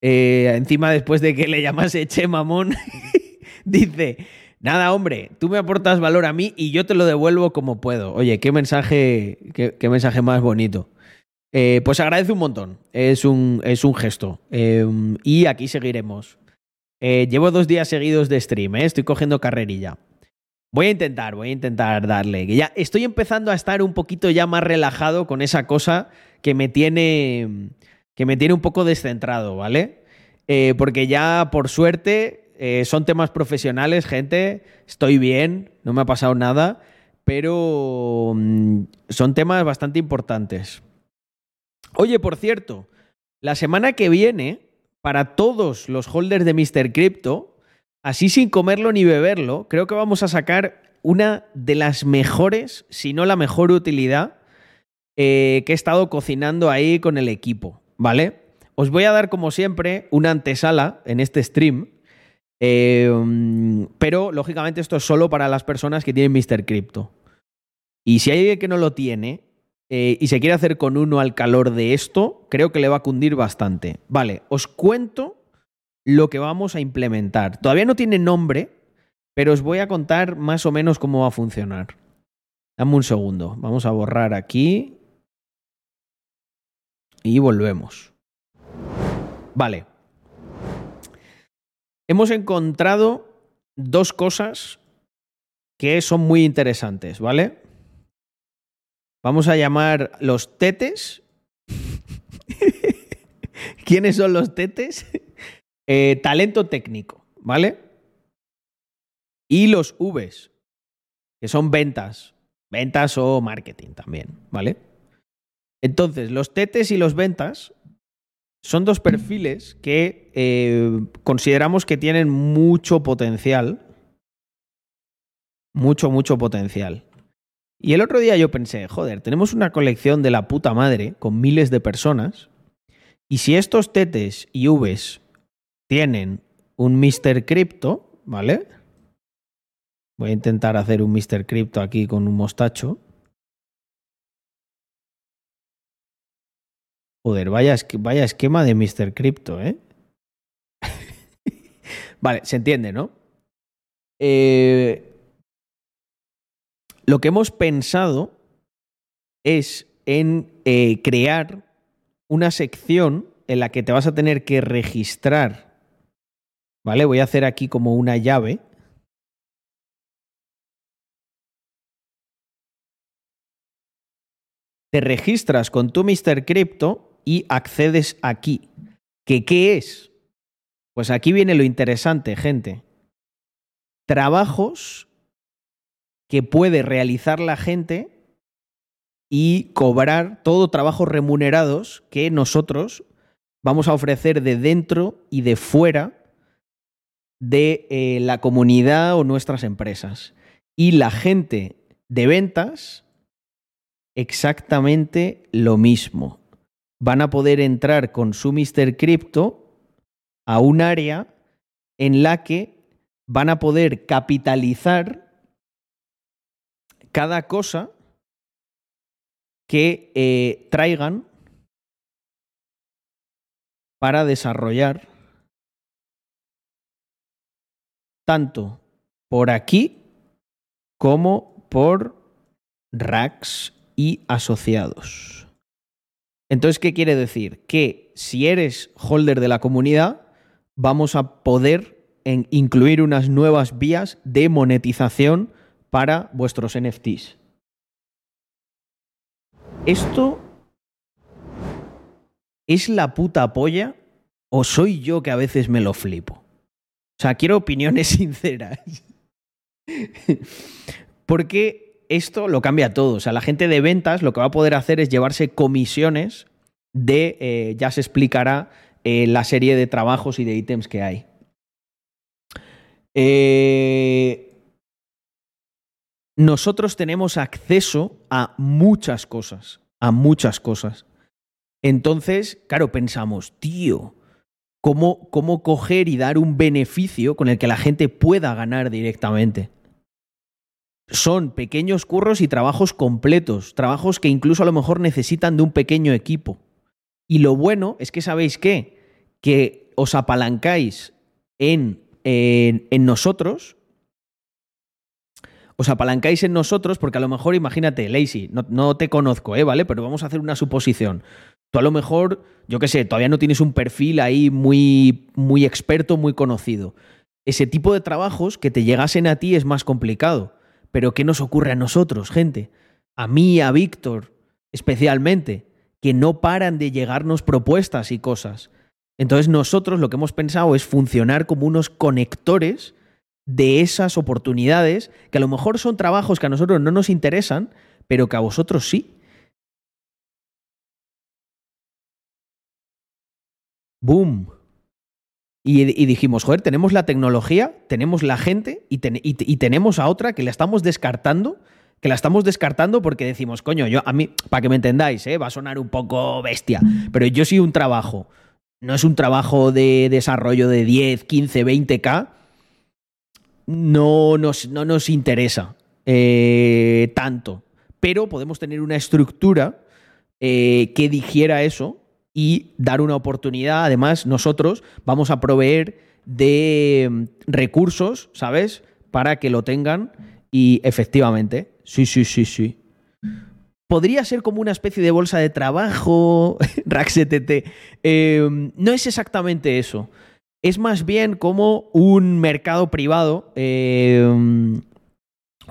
A: eh, encima después de que le llamase Che Mamón, dice, nada hombre, tú me aportas valor a mí y yo te lo devuelvo como puedo. Oye, qué mensaje, qué, mensaje más bonito. Eh, pues agradece un montón, es un, es un gesto. Y aquí seguiremos. Eh, llevo dos días seguidos de stream, estoy cogiendo carrerilla. Voy a intentar, voy a intentar darle. ya estoy empezando a estar un poquito ya más relajado con esa cosa que me tiene que me tiene un poco descentrado, ¿vale? Eh, porque ya, por suerte, eh, son temas profesionales, gente, estoy bien, no me ha pasado nada, pero mm, son temas bastante importantes. Oye, por cierto, la semana que viene, para todos los holders de Mr. Crypto, así sin comerlo ni beberlo, creo que vamos a sacar una de las mejores, si no la mejor utilidad eh, que he estado cocinando ahí con el equipo, ¿vale? Os voy a dar, como siempre, una antesala en este stream. eh, pero, lógicamente, esto es solo para las personas que tienen Mr. Crypto. Y si hay alguien que no lo tiene eh, y se quiere hacer con uno al calor de esto, creo que le va a cundir bastante. Vale, os cuento lo que vamos a implementar. Todavía no tiene nombre, pero os voy a contar más o menos cómo va a funcionar. Dame un segundo. Vamos a borrar aquí. Y volvemos. Vale. Hemos encontrado dos cosas que son muy interesantes, ¿vale? Vamos a llamar los tetes. ¿Quiénes son los tetes? Eh, talento técnico, ¿vale? Y los Vs, que son ventas. Ventas o marketing también, ¿vale? Entonces, los tetes y los ventas son dos perfiles que eh, consideramos que tienen mucho potencial. Mucho, mucho potencial. Y el otro día yo pensé, joder, tenemos una colección de la puta madre con miles de personas. Y si estos tetes y Vs tienen un Mr. Crypto, ¿vale? Voy a intentar hacer un Mr. Crypto aquí con un mostacho. Joder, vaya, vaya esquema de Mr. Crypto, ¿eh? vale, se entiende, ¿no? Eh, lo que hemos pensado es en eh, crear una sección en la que te vas a tener que registrar. ¿Vale? Voy a hacer aquí como una llave. Te registras con tu Mr. Crypto y accedes aquí. ¿Que qué es? Pues aquí viene lo interesante, gente. Trabajos que puede realizar la gente y cobrar todo trabajos remunerados que nosotros vamos a ofrecer de dentro y de fuera de eh, la comunidad o nuestras empresas. Y la gente de ventas, exactamente lo mismo. Van a poder entrar con su Mr. Crypto a un área en la que van a poder capitalizar cada cosa que eh, traigan para desarrollar tanto por aquí como por racks y asociados. Entonces, ¿qué quiere decir? Que si eres holder de la comunidad, vamos a poder incluir unas nuevas vías de monetización para vuestros NFTs. ¿Esto es la puta polla o soy yo que a veces me lo flipo? O sea, quiero opiniones sinceras. Porque esto lo cambia todo. O sea, la gente de ventas lo que va a poder hacer es llevarse comisiones de, eh, ya se explicará, eh, la serie de trabajos y de ítems que hay. Eh, nosotros tenemos acceso a muchas cosas, a muchas cosas. Entonces, claro, pensamos, tío, ¿cómo, cómo coger y dar un beneficio con el que la gente pueda ganar directamente? Son pequeños curros y trabajos completos, trabajos que incluso a lo mejor necesitan de un pequeño equipo. Y lo bueno es que sabéis qué, que os apalancáis en, en, en nosotros, os apalancáis en nosotros porque a lo mejor, imagínate, Lazy, no, te conozco, ¿eh? ¿vale? Pero vamos a hacer una suposición. Tú a lo mejor, yo qué sé, todavía no tienes un perfil ahí muy, muy experto, muy conocido. Ese tipo de trabajos que te llegasen a ti es más complicado. Pero ¿qué nos ocurre a nosotros, gente? A mí, a Víctor, especialmente, que no paran de llegarnos propuestas y cosas. Entonces nosotros lo que hemos pensado es funcionar como unos conectores de esas oportunidades que a lo mejor son trabajos que a nosotros no nos interesan, pero que a vosotros sí. ¡Boom! Y, dijimos, joder, tenemos la tecnología, tenemos la gente y tenemos a otra que la estamos descartando, que la estamos descartando porque decimos, coño, yo a mí, para que me entendáis, ¿eh? va a sonar un poco bestia, pero yo sí un trabajo, no es un trabajo de desarrollo de 10, 15, 20k, no nos, no nos interesa eh, tanto, pero podemos tener una estructura eh, que digiera eso y dar una oportunidad. Además, nosotros vamos a proveer de mm, recursos, ¿sabes? Para que lo tengan y efectivamente, sí, sí, sí, sí. Podría ser como una especie de bolsa de trabajo, RaxETT. Eh, no es exactamente eso. Es más bien como un mercado privado, eh, un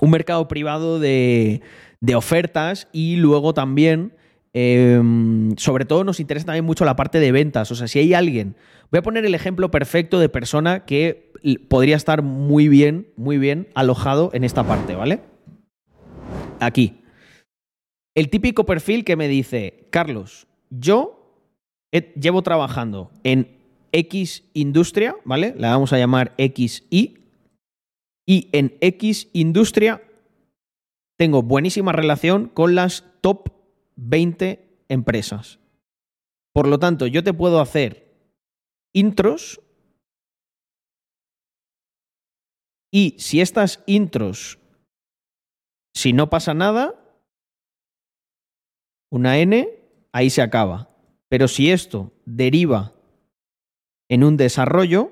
A: mercado privado de, de ofertas y luego también, eh, sobre todo nos interesa también mucho la parte de ventas. O sea, si hay alguien, voy a poner el ejemplo perfecto de persona que podría estar muy bien, muy bien alojado en esta parte, ¿vale? Aquí. El típico perfil que me dice, Carlos, yo llevo trabajando en X industria, ¿vale? La vamos a llamar XI. Y en X industria tengo buenísima relación con las top 20 empresas. Por lo tanto, yo te puedo hacer intros y si estas intros, si no pasa nada, una N, ahí se acaba. Pero si esto deriva en un desarrollo,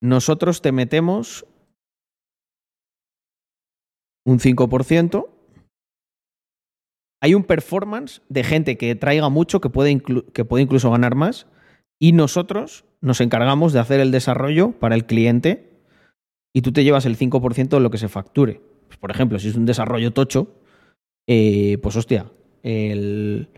A: nosotros te metemos un 5%. Hay un performance de gente que traiga mucho, que puede, que puede incluso ganar más, y nosotros nos encargamos de hacer el desarrollo para el cliente y tú te llevas el 5% de lo que se facture. Pues, por ejemplo, si es un desarrollo tocho, eh, pues hostia, el,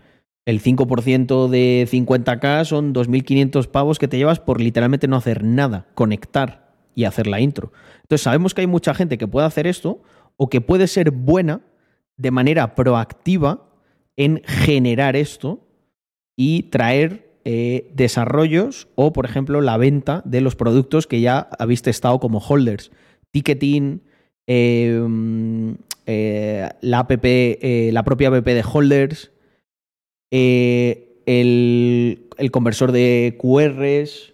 A: el 5% de 50k son 2.500 pavos que te llevas por literalmente no hacer nada, conectar y hacer la intro. Entonces sabemos que hay mucha gente que puede hacer esto o que puede ser buena de manera proactiva en generar esto y traer eh, desarrollos o, por ejemplo, la venta de los productos que ya habéis testado como holders. Ticketing, eh, mm, eh, la, app, la propia app de holders, eh, el, conversor de QRs,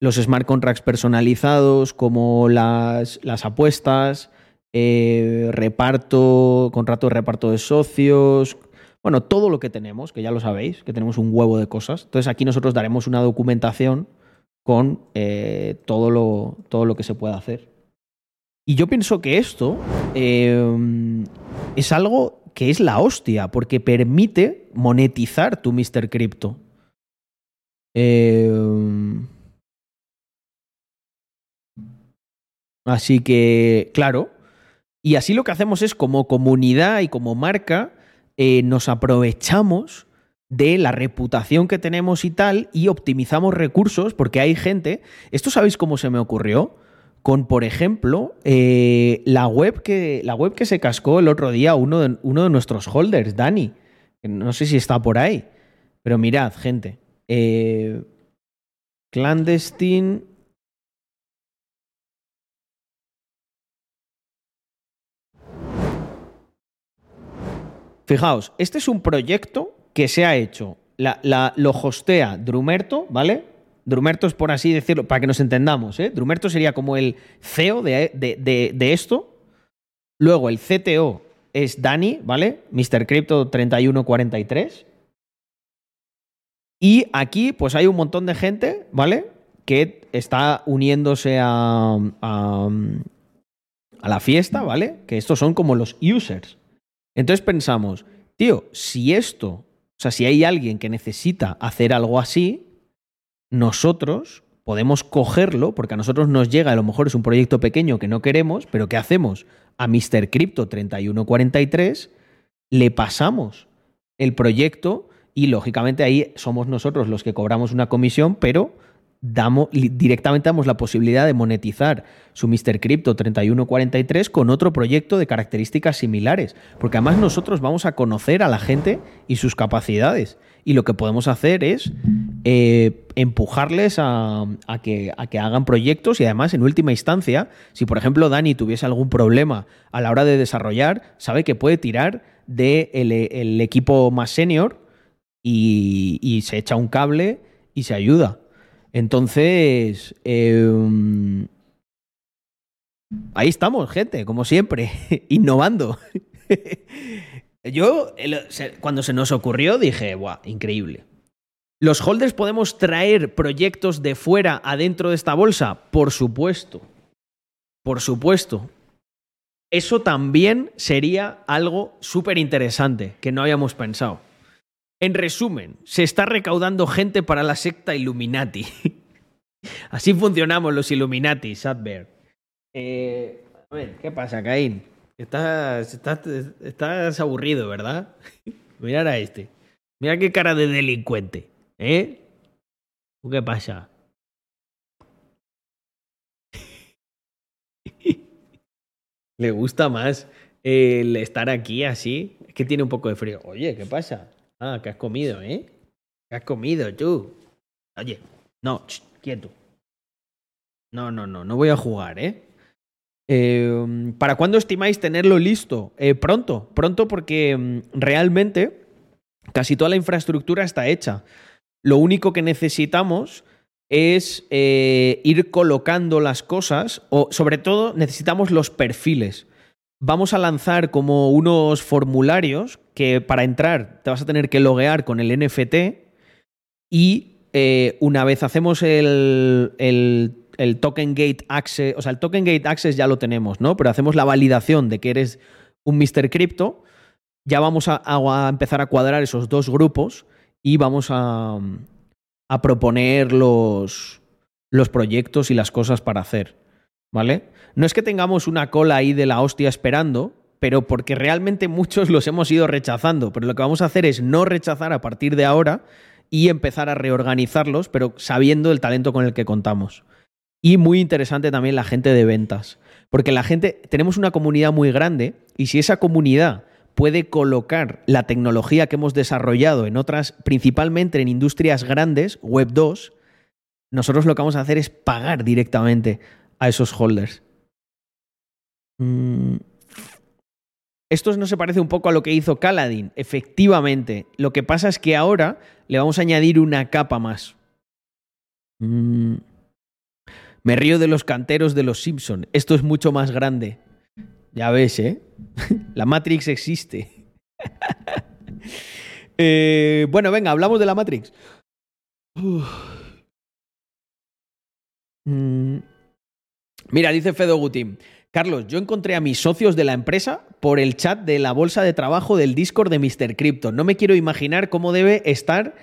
A: los smart contracts personalizados como las, las apuestas, eh, reparto, contrato de reparto de socios, bueno, todo lo que tenemos, que ya lo sabéis, que tenemos un huevo de cosas. Entonces aquí nosotros daremos una documentación con eh, todo, lo, todo lo que se pueda hacer. Y yo pienso que esto eh, es algo que es la hostia, porque permite monetizar tu Mr. Crypto. Eh, así que, claro. Y así lo que hacemos es, como comunidad y como marca, eh, nos aprovechamos de la reputación que tenemos y tal y optimizamos recursos porque hay gente. ¿Esto sabéis cómo se me ocurrió? Con, por ejemplo, eh, la, web que, la web que se cascó el otro día uno de, uno de nuestros holders, Dani. No sé si está por ahí. Pero mirad, gente. Eh, clandestine. Fijaos, este es un proyecto que se ha hecho. La- lo hostea Drumerto, ¿vale? Drumerto es por así decirlo, para que nos entendamos, ¿eh? Drumerto sería como el CEO de, de- de- de esto. Luego el CTO es Dani, ¿vale? Mr. Crypto 3143. Y aquí, pues hay un montón de gente, ¿vale? Que está uniéndose a, a, a la fiesta, ¿vale? Que estos son como los users. Entonces pensamos, tío, si esto, o sea, si hay alguien que necesita hacer algo así, nosotros podemos cogerlo, porque a nosotros nos llega, a lo mejor es un proyecto pequeño que no queremos, pero ¿qué hacemos? A Mr. Crypto 3143 le pasamos el proyecto y lógicamente ahí somos nosotros los que cobramos una comisión, pero damos, directamente damos la posibilidad de monetizar su Mr. Crypto 3143 con otro proyecto de características similares. Porque además nosotros vamos a conocer a la gente y sus capacidades. Y lo que podemos hacer es eh, empujarles a, que, hagan proyectos y además, en última instancia, si por ejemplo Dani tuviese algún problema a la hora de desarrollar, sabe que puede tirar del de el equipo más senior y, se echa un cable y se ayuda. Entonces, eh, ahí estamos, gente, como siempre, innovando. Yo, cuando se nos ocurrió, dije, ¡guau! Increíble. ¿Los holders podemos traer proyectos de fuera adentro de esta bolsa? Por supuesto. Por supuesto. Eso también sería algo súper interesante que no habíamos pensado. En resumen, se está recaudando gente para la secta Illuminati. Así funcionamos los Illuminati, Sadber. Eh, a ver, ¿qué pasa, Caín? Estás, estás, estás aburrido, ¿verdad? Mirar a este. Mira qué cara de delincuente. ¿Eh? ¿Qué pasa? Le gusta más el estar aquí así. Es que tiene un poco de frío. Oye, ¿qué pasa? Ah, que has comido, ¿eh? ¿Qué has comido tú? Oye, no, quieto. No, no, no, no voy a jugar, ¿eh? Eh ¿Para cuándo estimáis tenerlo listo? Eh, pronto, pronto porque mm, realmente casi toda la infraestructura está hecha. Lo único que necesitamos es eh, ir colocando las cosas o sobre todo necesitamos los perfiles. Vamos a lanzar como unos formularios que para entrar te vas a tener que loguear con el NFT y eh, una vez hacemos el, el, el, Token Gate Access, o sea, el Token Gate Access ya lo tenemos, ¿no? Pero hacemos la validación de que eres un Mr. Crypto, ya vamos a, empezar a cuadrar esos dos grupos y vamos a, a proponer los, los proyectos y las cosas para hacer. ¿Vale? No es que tengamos una cola ahí de la hostia esperando, pero porque realmente muchos los hemos ido rechazando. Pero lo que vamos a hacer es no rechazar a partir de ahora y empezar a reorganizarlos, pero sabiendo el talento con el que contamos. Y muy interesante también la gente de ventas. Porque la gente, tenemos una comunidad muy grande y si esa comunidad puede colocar la tecnología que hemos desarrollado en otras, principalmente en industrias grandes, Web 2, nosotros lo que vamos a hacer es pagar directamente a esos holders. Mm. Esto no se parece un poco a lo que hizo Caladin, efectivamente. Lo que pasa es que ahora le vamos a añadir una capa más. Mm. Me río de los canteros de los Simpson. Esto es mucho más grande. Ya ves, ¿eh? La Matrix existe. eh, bueno, venga, hablamos de la Matrix. Mm. Mira, dice Fedo. Carlos, yo encontré a mis socios de la empresa por el chat de la bolsa de trabajo del Discord de Mr. Crypto. No me quiero imaginar cómo debe estar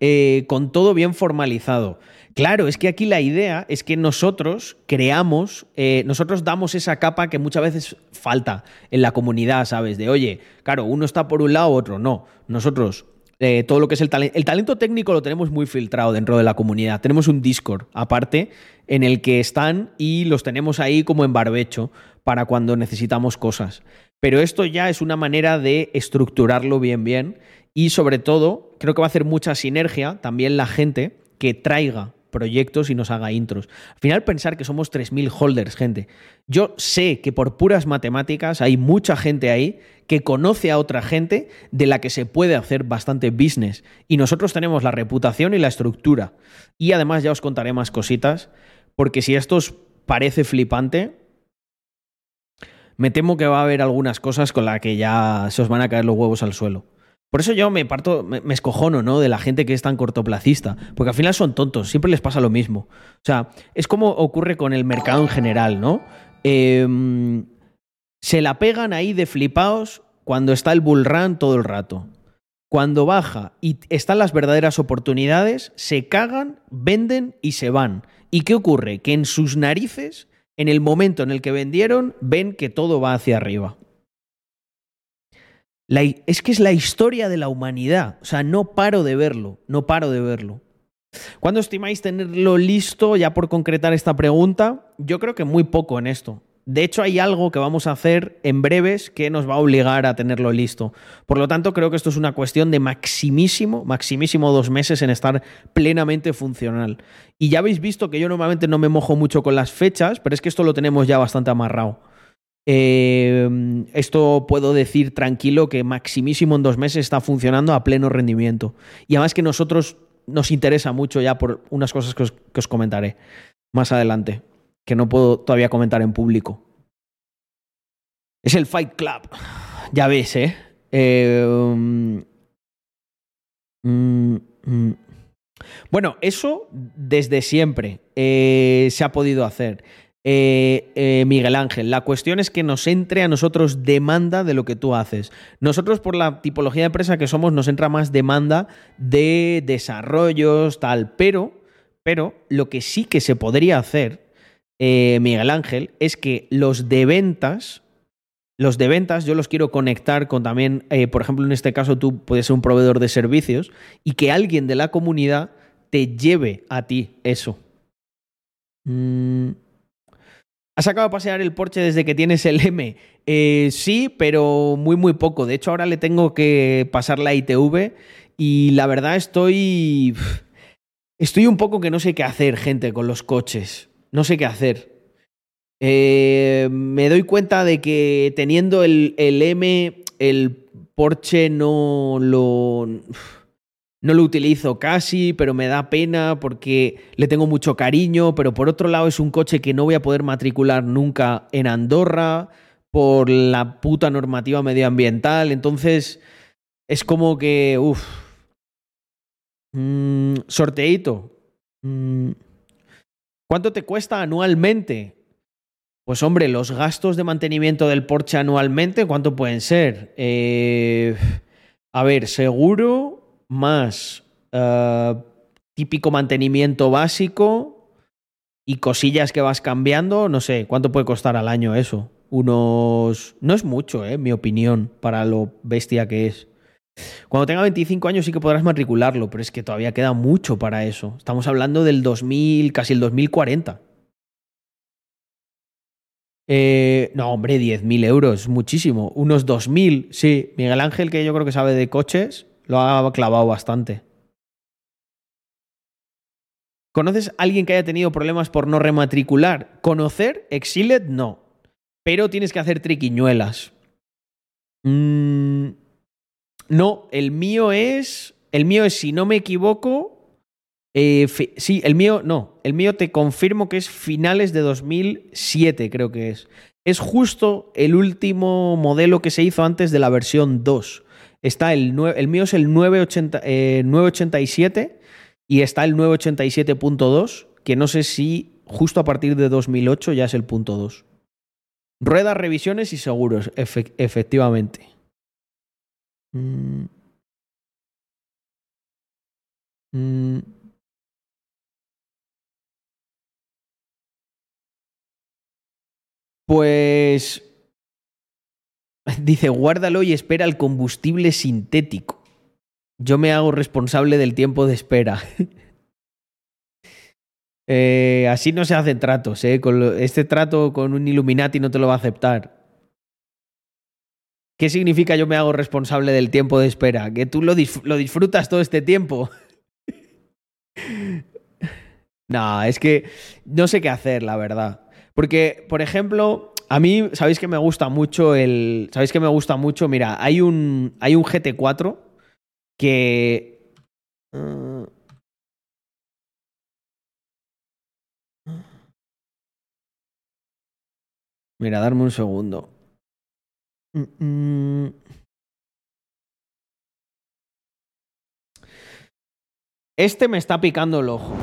A: eh, con todo bien formalizado. Claro, es que aquí la idea es que nosotros creamos, eh, nosotros damos esa capa que muchas veces falta en la comunidad, ¿sabes? De, oye, claro, uno está por un lado, otro no. Nosotros, eh, todo lo que es el talento, el talento técnico lo tenemos muy filtrado dentro de la comunidad. Tenemos un Discord aparte en el que están y los tenemos ahí como en barbecho para cuando necesitamos cosas. Pero esto ya es una manera de estructurarlo bien, bien. Y sobre todo, creo que va a hacer mucha sinergia también la gente que traiga proyectos y nos haga intros. Al final pensar que somos 3.000 holders, gente. Yo sé que por puras matemáticas hay mucha gente ahí que conoce a otra gente de la que se puede hacer bastante business. Y nosotros tenemos la reputación y la estructura. Y además ya os contaré más cositas, porque si esto os parece flipante, me temo que va a haber algunas cosas con las que ya se os van a caer los huevos al suelo. Por eso yo me parto, me, escojono, ¿no? De la gente que es tan cortoplacista. Porque al final son tontos, siempre les pasa lo mismo. O sea, es como ocurre con el mercado en general, ¿no? Em, se la pegan ahí de flipaos cuando está el bull run todo el rato. Cuando baja y están las verdaderas oportunidades, se cagan, venden y se van. ¿Y qué ocurre? Que en sus narices, en el momento en el que vendieron, ven que todo va hacia arriba es que es la historia de la humanidad. O sea, no paro de verlo, no paro de verlo. ¿Cuándo estimáis tenerlo listo ya por concretar esta pregunta? Yo creo que muy poco en esto. De hecho, hay algo que vamos a hacer en breves que nos va a obligar a tenerlo listo. Por lo tanto, creo que esto es una cuestión de maximísimo, maximísimo dos meses en estar plenamente funcional. Y ya habéis visto que yo normalmente no me mojo mucho con las fechas, pero es que esto lo tenemos ya bastante amarrado. Eh, esto puedo decir tranquilo que maximísimo en dos meses está funcionando a pleno rendimiento. Y además que nosotros nos interesa mucho ya por unas cosas que os, comentaré más adelante que no puedo todavía comentar en público. Es el Fight Club. Ya ves, ¿eh? um, mm, mm. Bueno, eso desde siempre eh, se ha podido hacer. Eh, eh, Miguel Ángel, la cuestión es que nos entre a nosotros demanda de lo que tú haces. Nosotros, por la tipología de empresa que somos, nos entra más demanda de desarrollos, tal, pero, pero lo que sí que se podría hacer eh, Miguel Ángel, es que los de ventas, los de ventas yo los quiero conectar con también, por ejemplo, en este caso tú puedes ser un proveedor de servicios y que alguien de la comunidad te lleve a ti eso. Mm. ¿Has acabado de pasear el Porsche desde que tienes el M? Eh, sí, pero muy, muy poco. De hecho, ahora le tengo que pasar la ITV y la verdad estoy... Estoy un poco que no sé qué hacer, gente, con los coches no sé qué hacer. Eh, me doy cuenta de que teniendo el, el, M, el Porsche no lo, no lo utilizo casi, pero me da pena porque le tengo mucho cariño, pero por otro lado es un coche que no voy a poder matricular nunca en Andorra por la puta normativa medioambiental, entonces es como que, uff, mm, sorteito. Mm, ¿Cuánto te cuesta anualmente? Pues hombre, los gastos de mantenimiento del Porsche anualmente, ¿cuánto pueden ser? Eh, a ver, seguro más uh, típico mantenimiento básico y cosillas que vas cambiando, no sé, ¿cuánto puede costar al año eso? Unos... No es mucho, ¿eh? mi opinión, para lo bestia que es. Cuando tenga 25 años sí que podrás matricularlo, pero es que todavía queda mucho para eso. Estamos hablando del 2000, casi el 2040. Eh, no, hombre, 10.000 euros, muchísimo. Unos 2.000, sí. Miguel Ángel, que yo creo que sabe de coches, lo ha clavado bastante. ¿Conoces a alguien que haya tenido problemas por no rematricular? Conocer, Exiled, no. Pero tienes que hacer triquiñuelas. Mmm no, el mío es. El mío es, si no me equivoco. Eh, sí, el mío, no. El mío te confirmo que es finales de 2007, creo que es. Es justo el último modelo que se hizo antes de la versión 2. Está el, el mío es el 980, 987 eh, y está el 987.2, que no sé si justo a partir de 2008 ya es el punto 2. Ruedas, revisiones y seguros, efectivamente. Mm. Mm. Pues dice, guárdalo y espera el combustible sintético. Yo me hago responsable del tiempo de espera. eh, así no se hacen tratos, ¿eh? Con este trato con un Illuminati no te lo va a aceptar. ¿Qué significa yo me hago responsable del tiempo de espera? Que tú lo, lo disfrutas todo este tiempo. no, es que no sé qué hacer, la verdad. Porque, por ejemplo, a mí, ¿sabéis que me gusta mucho el. ¿Sabéis que me gusta mucho? Mira, hay un, hay un GT4 que. Uh, mira, darme un segundo. Este me está picando el ojo.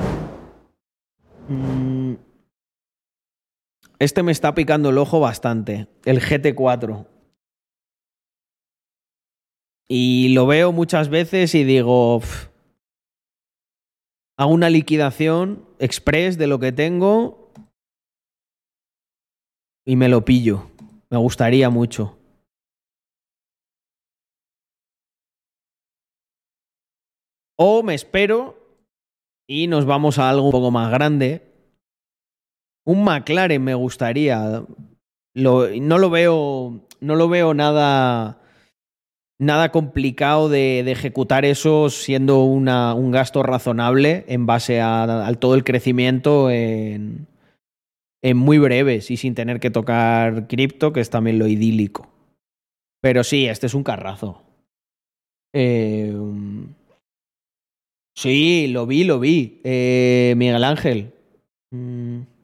A: Este me está picando el ojo bastante. El GT4. Y lo veo muchas veces y digo. hago una liquidación express de lo que tengo. Y me lo pillo. Me gustaría mucho. O me espero y nos vamos a algo un poco más grande. Un McLaren me gustaría. No lo veo. No lo veo nada. Nada complicado de, ejecutar eso siendo un gasto razonable en base a, todo el crecimiento en, muy breves y sin tener que tocar cripto, que es también lo idílico. Pero sí, este es un carrazo. Eh, sí, lo vi, lo vi. Eh, Miguel Ángel. Mm.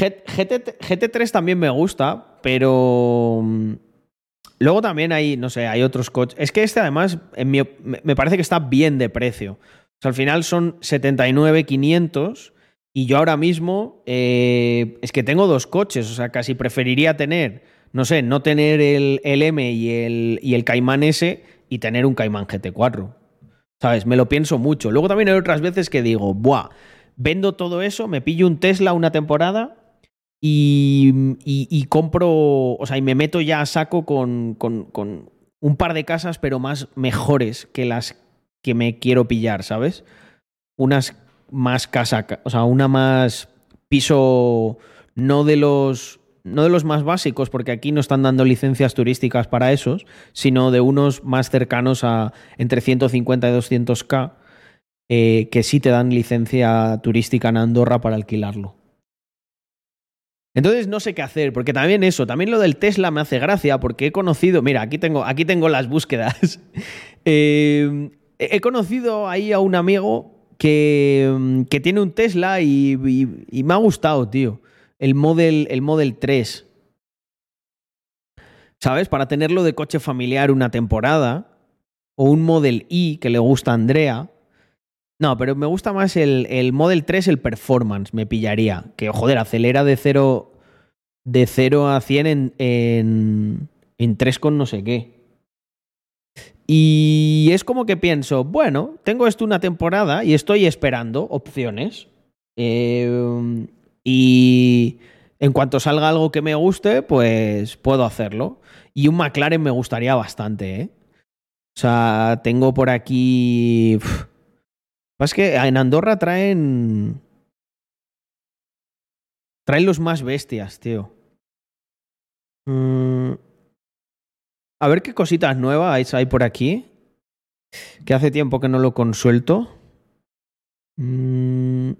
A: GT, GT3 también me gusta, pero mm, luego también hay, no sé, hay otros coches. Es que este además en mi me parece que está bien de precio. Al final son 79,500 y yo ahora mismo eh, es que tengo dos coches, o sea, casi preferiría tener, no sé, no tener el, el M y el, y el Cayman S y tener un Cayman GT4. ¿Sabes? Me lo pienso mucho. Luego también hay otras veces que digo, buah, vendo todo eso, me pillo un Tesla una temporada y, y- y compro, o sea, y me meto ya a saco con, con- con un par de casas, pero más mejores que las que me quiero pillar, ¿sabes? Unas más casa, o sea, una más piso, no de los, no de los más básicos, porque aquí no están dando licencias turísticas para esos, sino de unos más cercanos a entre 150 y 200k, eh, que sí te dan licencia turística en Andorra para alquilarlo. Entonces no sé qué hacer, porque también eso, también lo del Tesla me hace gracia, porque he conocido, mira, aquí tengo, aquí tengo las búsquedas. Eh, he conocido ahí a un amigo que, mm, que tiene un Tesla y, y- me ha gustado, tío. El Model, el Model 3. ¿Sabes? Para tenerlo de coche familiar una temporada. O un Model I que le gusta a Andrea. No, pero me gusta más el, el Model 3, el Performance, me pillaría. Que, joder, acelera de 0 de 0 a 100 en, en, en 3 con no sé qué. Y es como que pienso, bueno, tengo esto una temporada y estoy esperando opciones. Eh, y en cuanto salga algo que me guste, pues puedo hacerlo. Y un McLaren me gustaría bastante, ¿eh? O sea, tengo por aquí... Es que en Andorra traen... Traen los más bestias, tío. Mm. A ver qué cositas nuevas hay por aquí. Que hace tiempo que no lo consuelto. Mm.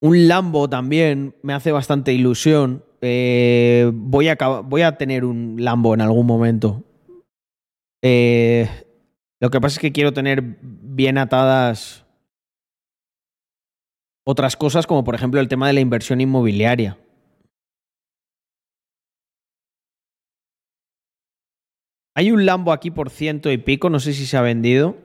A: Un Lambo también me hace bastante ilusión. Eh, voy, a, voy a tener un Lambo en algún momento. Eh, lo que pasa es que quiero tener bien atadas otras cosas, como por ejemplo el tema de la inversión inmobiliaria. Hay un Lambo aquí por ciento y pico, no sé si se ha vendido.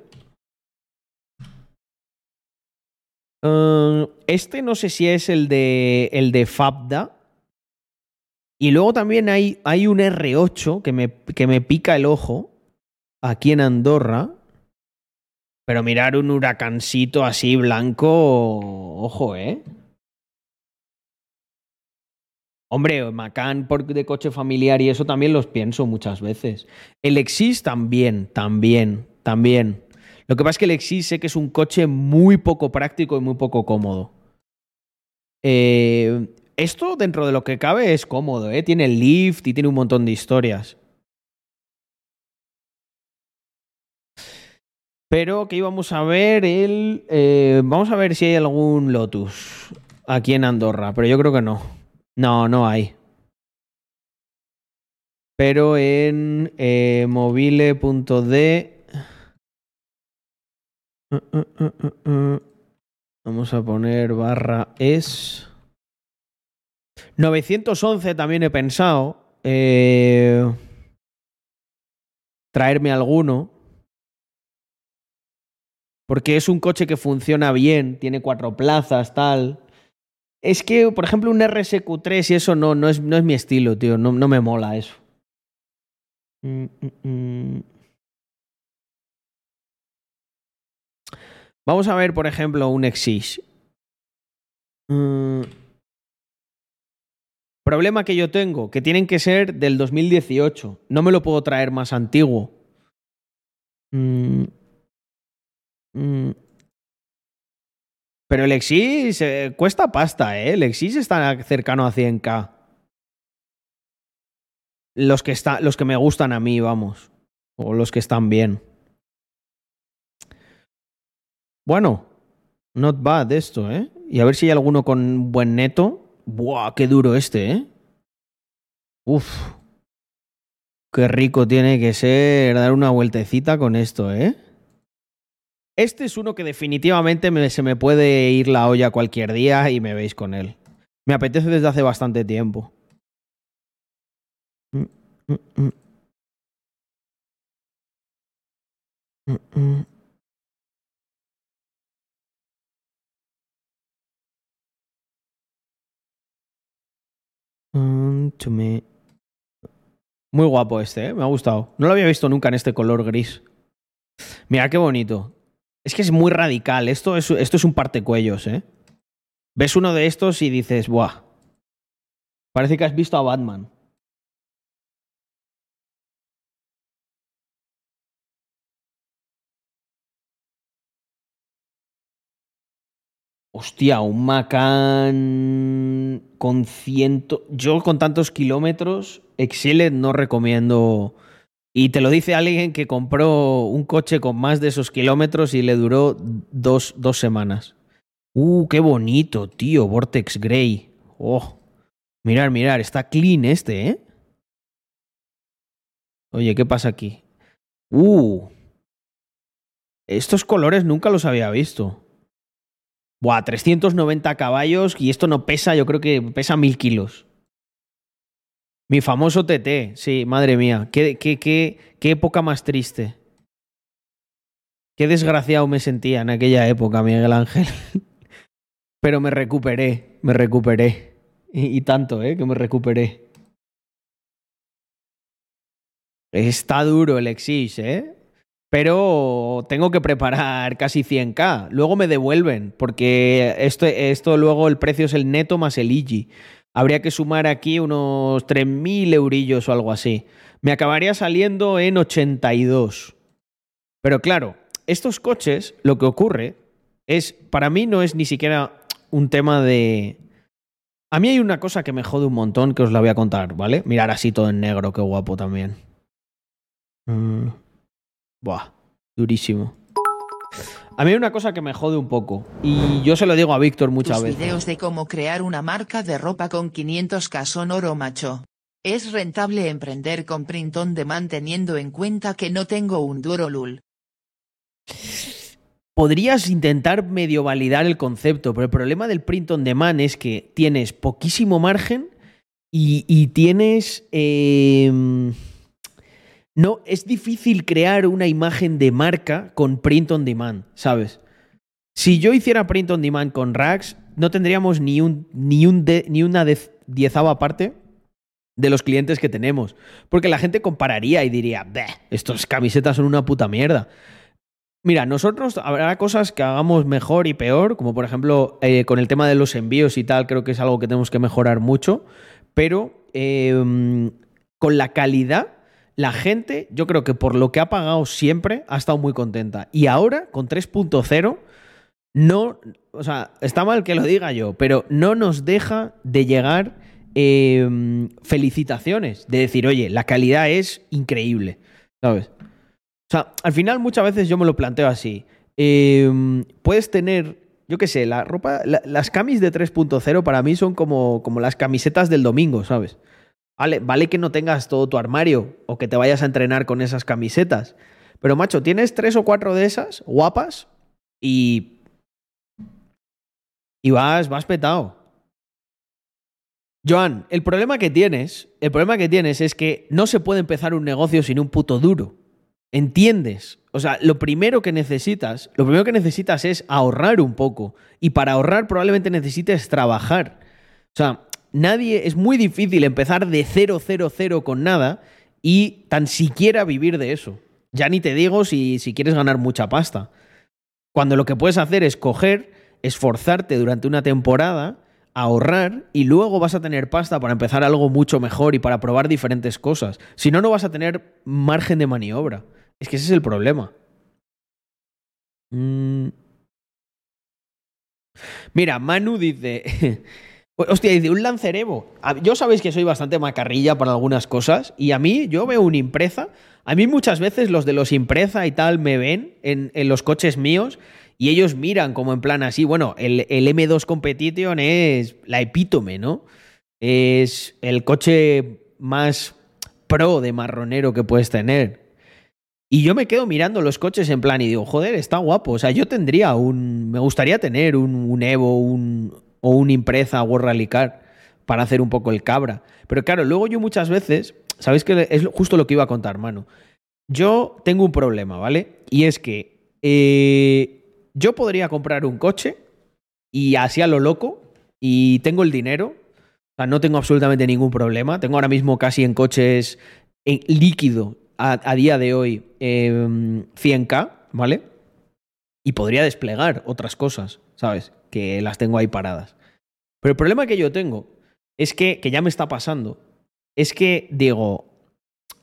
A: Eh, este no sé si es el de, el de Fabda. Y luego también hay, hay un R8 que me, que me pica el ojo aquí en Andorra. Pero mirar un huracancito así blanco, ojo, ¿eh? Hombre, Macan de coche familiar y eso también los pienso muchas veces. El Exis también, también, también. Lo que pasa es que el Exis sé que es un coche muy poco práctico y muy poco cómodo. Eh, esto, dentro de lo que cabe, es cómodo, ¿eh? Tiene lift y tiene un montón de historias. Pero que íbamos a ver el. eh, vamos a ver si hay algún Lotus aquí en Andorra, pero yo creo que no. No, no hay. Pero en eh, mobile.de. Uh, uh, uh. Vamos a poner barra es. 911 también he pensado. eh, traerme alguno. Porque es un coche que funciona bien, tiene cuatro plazas, tal. Es que, por ejemplo, un RSQ3 y eso no, no, es, no es mi estilo, tío. No, no me mola eso. Mm, mm, mm. Vamos a ver, por ejemplo, un Exige. Problema que yo tengo, que tienen que ser del 2018. No me lo puedo traer más antiguo. Mm. Mm. Pero el Exis cuesta pasta, ¿eh? El Exis está cercano a 100k. Los que, está, los que me gustan a mí, vamos. O los que están bien. Bueno, not bad esto, ¿eh? Y a ver si hay alguno con buen neto. Buah, qué duro este, ¿eh? Uf. Qué rico tiene que ser dar una vueltecita con esto, ¿eh? Este es uno que definitivamente me, se me puede ir la olla cualquier día y me veis con él. Me apetece desde hace bastante tiempo. Mm, mm, mm. Muy guapo este, ¿eh? me ha gustado. No lo había visto nunca en este color gris. Mira qué bonito. Es que es muy radical. Esto es, esto es un partecuellos, ¿eh? Ves uno de estos y dices, ¡buah! Parece que has visto a Batman. Hostia, un Macan con ciento. Yo con tantos kilómetros, Excelet no recomiendo. Y te lo dice alguien que compró un coche con más de esos kilómetros y le duró dos, dos semanas. Uh, qué bonito, tío, Vortex Grey. Oh, mirar, mirar, está clean este, ¿eh? Oye, ¿qué pasa aquí? Uh, estos colores nunca los había visto. Buah, 390 caballos y esto no pesa, yo creo que pesa mil kilos. Mi famoso TT, sí, madre mía, qué, qué, qué, qué época más triste. Qué desgraciado me sentía en aquella época, Miguel Ángel. Pero me recuperé, me recuperé. Y, y, tanto, ¿eh? Que me recuperé. Está duro el Exis, ¿eh? Pero tengo que preparar casi 100k. Luego me devuelven, porque esto, esto luego el precio es el neto más el IGI. Habría que sumar aquí unos 3.000 eurillos o algo así. Me acabaría saliendo en 82. Pero claro, estos coches, lo que ocurre es, para mí no es ni siquiera un tema de... A mí hay una cosa que me jode un montón que os la voy a contar, ¿vale? Mirar así todo en negro, qué guapo también. Mm. Buah, durísimo. A mí hay una cosa que me jode un poco, y yo se lo digo a Víctor muchas
D: Tus
A: veces.
D: videos de cómo crear una marca de ropa con 500k son oro macho. Es rentable emprender con print on demand teniendo en cuenta que no tengo un duro lul.
A: Podrías intentar medio validar el concepto, pero el problema del print on demand es que tienes poquísimo margen y, y tienes... Eh, no, es difícil crear una imagen de marca con print on demand, ¿sabes? Si yo hiciera print on demand con Rax, no tendríamos ni, un, ni, un de, ni una diezava parte de los clientes que tenemos. Porque la gente compararía y diría, estos camisetas son una puta mierda. Mira, nosotros habrá cosas que hagamos mejor y peor, como por ejemplo eh, con el tema de los envíos y tal, creo que es algo que tenemos que mejorar mucho, pero eh, con la calidad la gente, yo creo que por lo que ha pagado siempre, ha estado muy contenta. Y ahora, con 3.0, no, o sea, está mal que lo diga yo, pero no nos deja de llegar eh, felicitaciones, de decir, oye, la calidad es increíble, ¿sabes? O sea, al final muchas veces yo me lo planteo así. Eh, puedes tener, yo qué sé, la ropa, la, las camis de 3.0 para mí son como, como las camisetas del domingo, ¿sabes? Vale, vale que no tengas todo tu armario o que te vayas a entrenar con esas camisetas. Pero macho, tienes tres o cuatro de esas guapas y. Y vas, vas petado. Joan, el problema que tienes, el problema que tienes es que no se puede empezar un negocio sin un puto duro. ¿Entiendes? O sea, lo primero que necesitas, lo primero que necesitas es ahorrar un poco. Y para ahorrar probablemente necesites trabajar. O sea, nadie, es muy difícil empezar de cero, cero, cero con nada y tan siquiera vivir de eso. Ya ni te digo si, si quieres ganar mucha pasta. Cuando lo que puedes hacer es coger, esforzarte durante una temporada, ahorrar y luego vas a tener pasta para empezar algo mucho mejor y para probar diferentes cosas. Si no, no vas a tener margen de maniobra. Es que ese es el problema. Mm. Mira, Manu dice... Hostia, dice, un Lancer Evo. Yo sabéis que soy bastante macarrilla para algunas cosas y a mí, yo veo un Impreza. A mí muchas veces los de los Impreza y tal me ven en, en los coches míos y ellos miran como en plan así, bueno, el, el, M2 Competition es la epítome, ¿no? Es el coche más pro de marronero que puedes tener. Y yo me quedo mirando los coches en plan y digo, joder, está guapo. O sea, yo tendría un. Me gustaría tener un, un Evo un, o un Impreza World Rally Car para hacer un poco el cabra. Pero claro, luego yo muchas veces. ¿Sabéis que es justo lo que iba a contar, mano? Yo tengo un problema, ¿vale? Y es que eh, yo podría comprar un coche y así a lo loco y tengo el dinero. O sea, no tengo absolutamente ningún problema. Tengo ahora mismo casi en coches líquido a, día de hoy 100k, em, ¿vale? Y podría desplegar otras cosas, ¿sabes? Que las tengo ahí paradas. Pero el problema que yo tengo es que, que ya me está pasando, es que digo,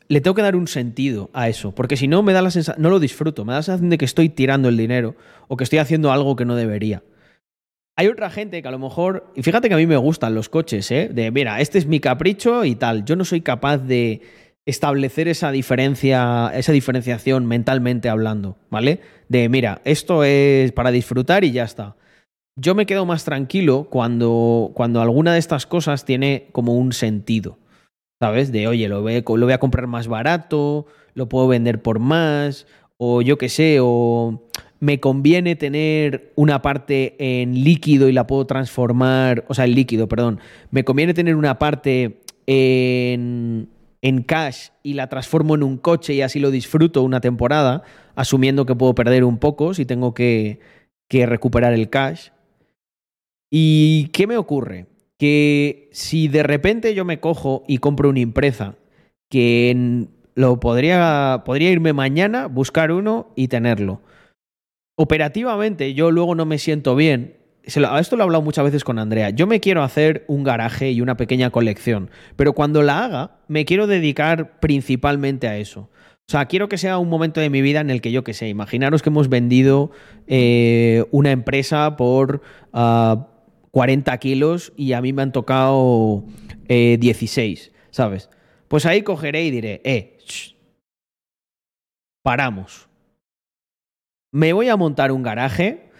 A: le tengo que dar un sentido a eso, porque si no me da la sensación, no lo disfruto, me da la sensación de que estoy tirando el dinero o que estoy haciendo algo que no debería. Hay otra gente que a lo mejor, y fíjate que a mí me gustan los coches, ¿eh? De, mira, este es mi capricho y tal, yo no soy capaz de, establecer esa diferencia, esa diferenciación mentalmente hablando, ¿vale? De mira, esto es para disfrutar y ya está. Yo me quedo más tranquilo cuando, cuando alguna de estas cosas tiene como un sentido, ¿sabes? De oye, lo voy, lo voy a comprar más barato, lo puedo vender por más, o yo qué sé, o me conviene tener una parte en líquido y la puedo transformar, o sea, el líquido, perdón, me conviene tener una parte en en cash y la transformo en un coche y así lo disfruto una temporada, asumiendo que puedo perder un poco si tengo que, que recuperar el cash. ¿Y qué me ocurre? Que si de repente yo me cojo y compro una impresa, que lo podría, podría irme mañana, buscar uno y tenerlo. Operativamente yo luego no me siento bien esto lo he hablado muchas veces con Andrea. Yo me quiero hacer un garaje y una pequeña colección, pero cuando la haga, me quiero dedicar principalmente a eso. O sea, quiero que sea un momento de mi vida en el que yo que sé, imaginaros que hemos vendido eh, una empresa por 40 ah, kilos y a mí me han tocado 16, eh, ¿sabes? Pues ahí cogeré y diré, eh, paramos. Me voy a montar un garaje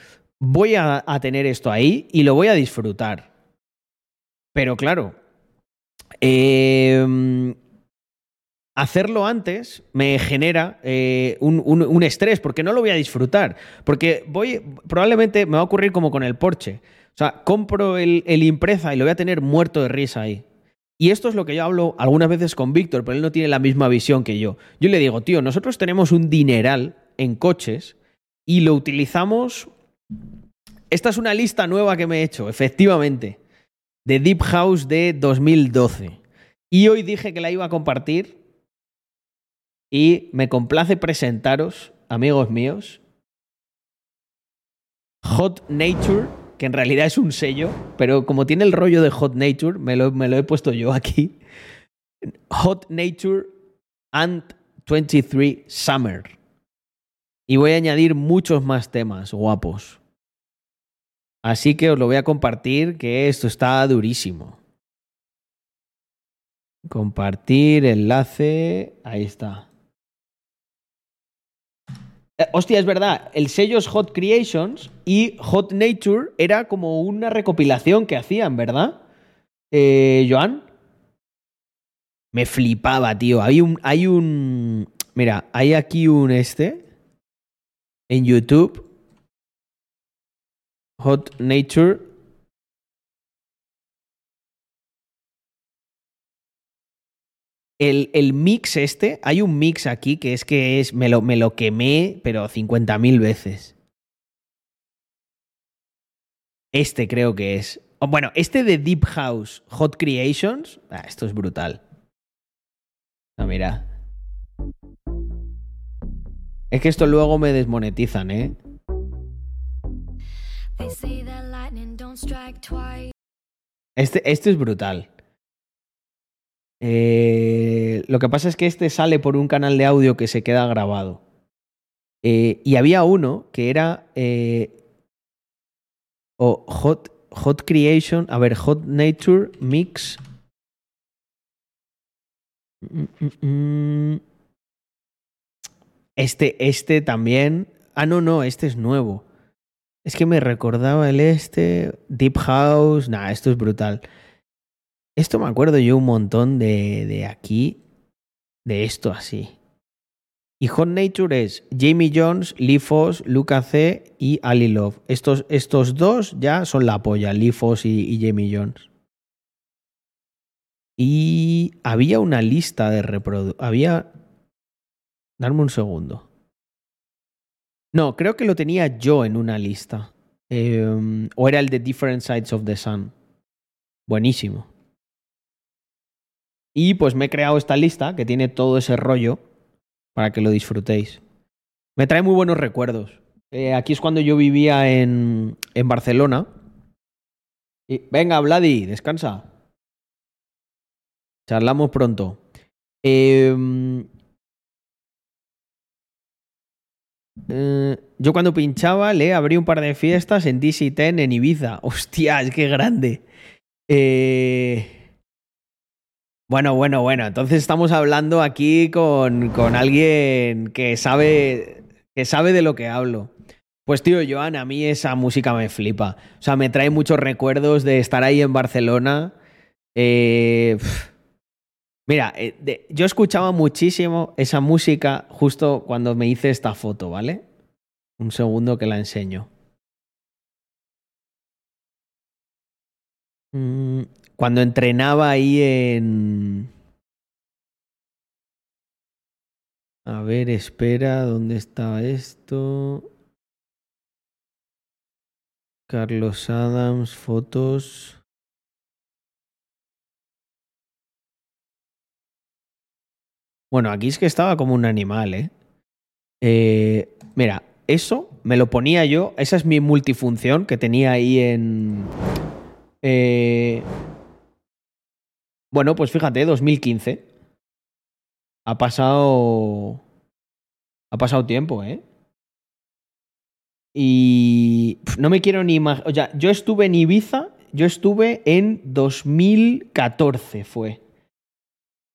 A: voy a, tener esto ahí y lo voy a disfrutar. Pero claro, em, hacerlo antes me genera eh, un, estrés porque no lo voy a disfrutar. Porque voy, probablemente me va a ocurrir como con el Porsche. Sea, compro el, el impresa y lo voy a tener muerto de risa ahí. Y esto es lo que yo hablo algunas veces con Víctor, pero él no tiene la misma visión que yo. Yo le digo, tío, nosotros tenemos un dineral en coches y lo utilizamos esta es una lista nueva que me he hecho, efectivamente, de Deep House de 2012. Y hoy dije que la iba a compartir y me complace presentaros, amigos míos, Hot Nature, que en realidad es un sello, pero como tiene el rollo de Hot Nature, me lo, he puesto yo aquí. Hot Nature and 23 Summer. Y voy a añadir muchos más temas guapos. Así que os lo voy a compartir, que esto está durísimo. Compartir enlace. Ahí está. Eh, hostia, es verdad. El sello es Hot Creations y Hot Nature era como una recopilación que hacían, ¿verdad? Eh, Joan. Me flipaba, tío. Hay un. Hay un. Mira, hay aquí un este. En YouTube Hot Nature. El, el, mix este, hay un mix aquí que es que es, me lo, me lo quemé, pero 50.000 veces. Este creo que es. Bueno, este de Deep House Hot Creations, ah, esto es brutal. No, mira. Es que esto luego me desmonetizan, ¿eh? Este, este es brutal. Eh, lo que pasa es que este sale por un canal de audio que se queda grabado. Eh, y había uno que era eh, Hot, Hot Creation, a ver, Hot Nature Mix. Este, este también. Ah, no, no, este es nuevo. Es que me recordaba el este, Deep House. Nah, esto es brutal. Esto me acuerdo yo un montón de, de aquí, de esto así. Y Hot Nature es Jamie Jones, Lee Foss, Luca C y Ali Love. Estos, estos dos ya son la polla, Lee Foss y, y Jamie Jones. Y había una lista de reproducción. Había. Darme un segundo. No, creo que lo tenía yo en una lista. Eh, o era el de Different Sides of the Sun. Buenísimo. Y pues me he creado esta lista que tiene todo ese rollo para que lo disfrutéis. Me trae muy buenos recuerdos. Eh, aquí es cuando yo vivía en, en Barcelona. Y, venga, Vladi, descansa. Charlamos pronto. Eh, eh, yo cuando pinchaba le abrí un par de fiestas en DC Ten en Ibiza. Hostia, es que grande. Eh, bueno, bueno, bueno. Entonces estamos hablando aquí con, con alguien que sabe, que sabe de lo que hablo. Pues tío, Joan, a mí esa música me flipa. O sea, me trae muchos recuerdos de estar ahí en Barcelona. Eh. Mira, eh, yo escuchaba muchísimo esa música justo cuando me hice esta foto, ¿vale? Un segundo que la enseño. Mm, Cuando entrenaba ahí en... A ver, espera, ¿dónde está esto? Carlos Adams, fotos. Bueno, aquí es que estaba como un animal, ¿eh? Eh, mira, eso me lo ponía yo. Esa es mi multifunción que tenía ahí en. eh, bueno, pues fíjate, 2015. Ha pasado. Ha pasado tiempo, ¿eh? Y no me quiero ni imaginar. O sea, yo estuve en Ibiza, yo estuve en 2014, fue.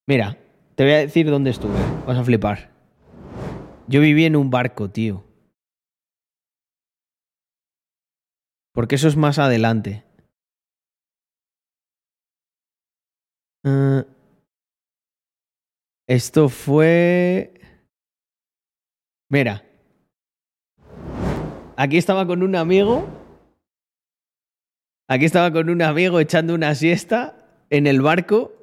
A: Mira, te voy a decir dónde estuve. Vas a flipar. Yo viví en un barco, tío. Porque eso es más adelante. Ah, esto fue... Mira. Aquí estaba con un amigo. Aquí estaba con un amigo echando una siesta en el barco.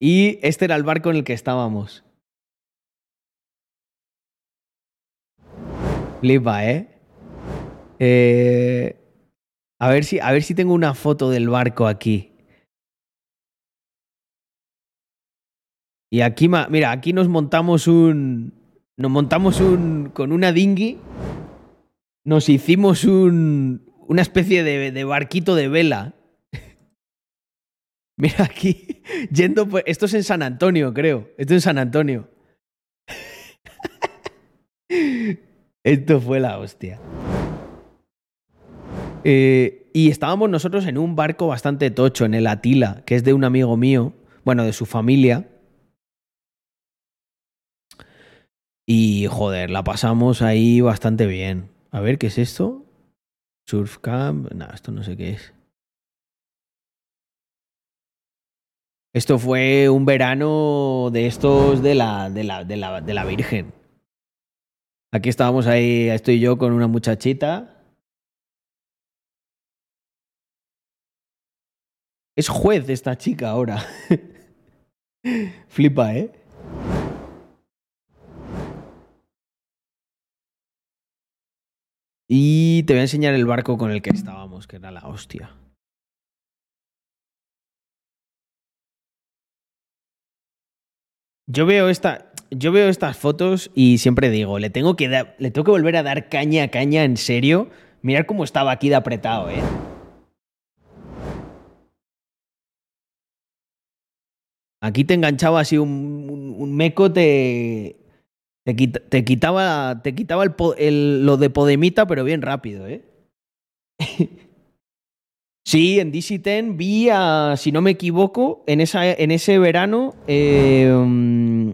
A: Y este era el barco en el que estábamos. Flipa, ¿eh? Eh, a, ver si, a ver si tengo una foto del barco aquí. Y aquí, mira, aquí nos montamos un. Nos montamos un. Con una dinghy. Nos hicimos un. Una especie de, de barquito de vela. Mira aquí. Yendo. Esto es en San Antonio, creo. Esto es en San Antonio. Esto fue la hostia. Eh, y estábamos nosotros en un barco bastante tocho, en el Atila, que es de un amigo mío, bueno, de su familia. Y joder, la pasamos ahí bastante bien. A ver, ¿qué es esto? Surf Camp. No, esto no sé qué es. Esto fue un verano de estos de la, de la, de la, de la Virgen. Aquí estábamos ahí, estoy yo con una muchachita. Es juez esta chica ahora. Flipa, ¿eh? Y te voy a enseñar el barco con el que estábamos, que era la hostia. Yo veo, esta, yo veo estas fotos y siempre digo, le tengo, que da, le tengo que volver a dar caña a caña en serio. Mirar cómo estaba aquí de apretado, ¿eh? Aquí te enganchaba así un, meco, de te, quita- te quitaba, te quitaba el, lo de Podemita, pero bien rápido, ¿eh? sí, en DC-10 vi a, si no me equivoco, en, esa, en ese verano, eh, mm,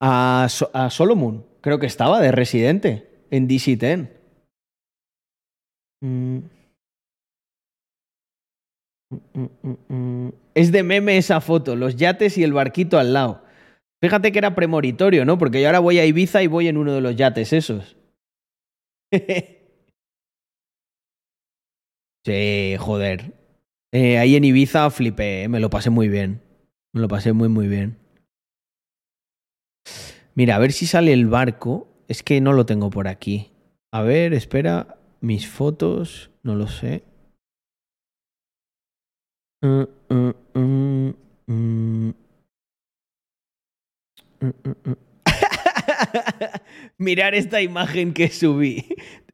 A: a, a Solomon, creo que estaba de residente en DC-10. Mm. Es de meme esa foto, los yates y el barquito al lado. Fíjate que era premonitorio, ¿no? Porque yo ahora voy a Ibiza y voy en uno de los yates esos. sí, joder. Eh, ahí en Ibiza flipé, eh, me lo pasé muy bien. Me lo pasé muy, muy bien. Mira, a ver si sale el barco. Es que no lo tengo por aquí. A ver, espera. Mis fotos, no lo sé. Mirar esta imagen que subí.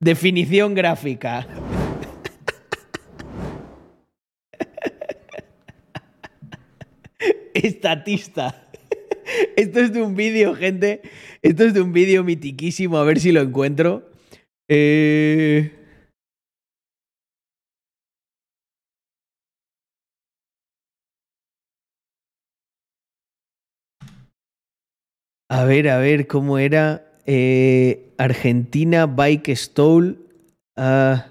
A: Definición gráfica. Estatista. Esto es de un vídeo, gente. Esto es de un vídeo mitiquísimo. A ver si lo encuentro. Eh... A ver, a ver, ¿cómo era? Eh, Argentina Bike Stole. ah.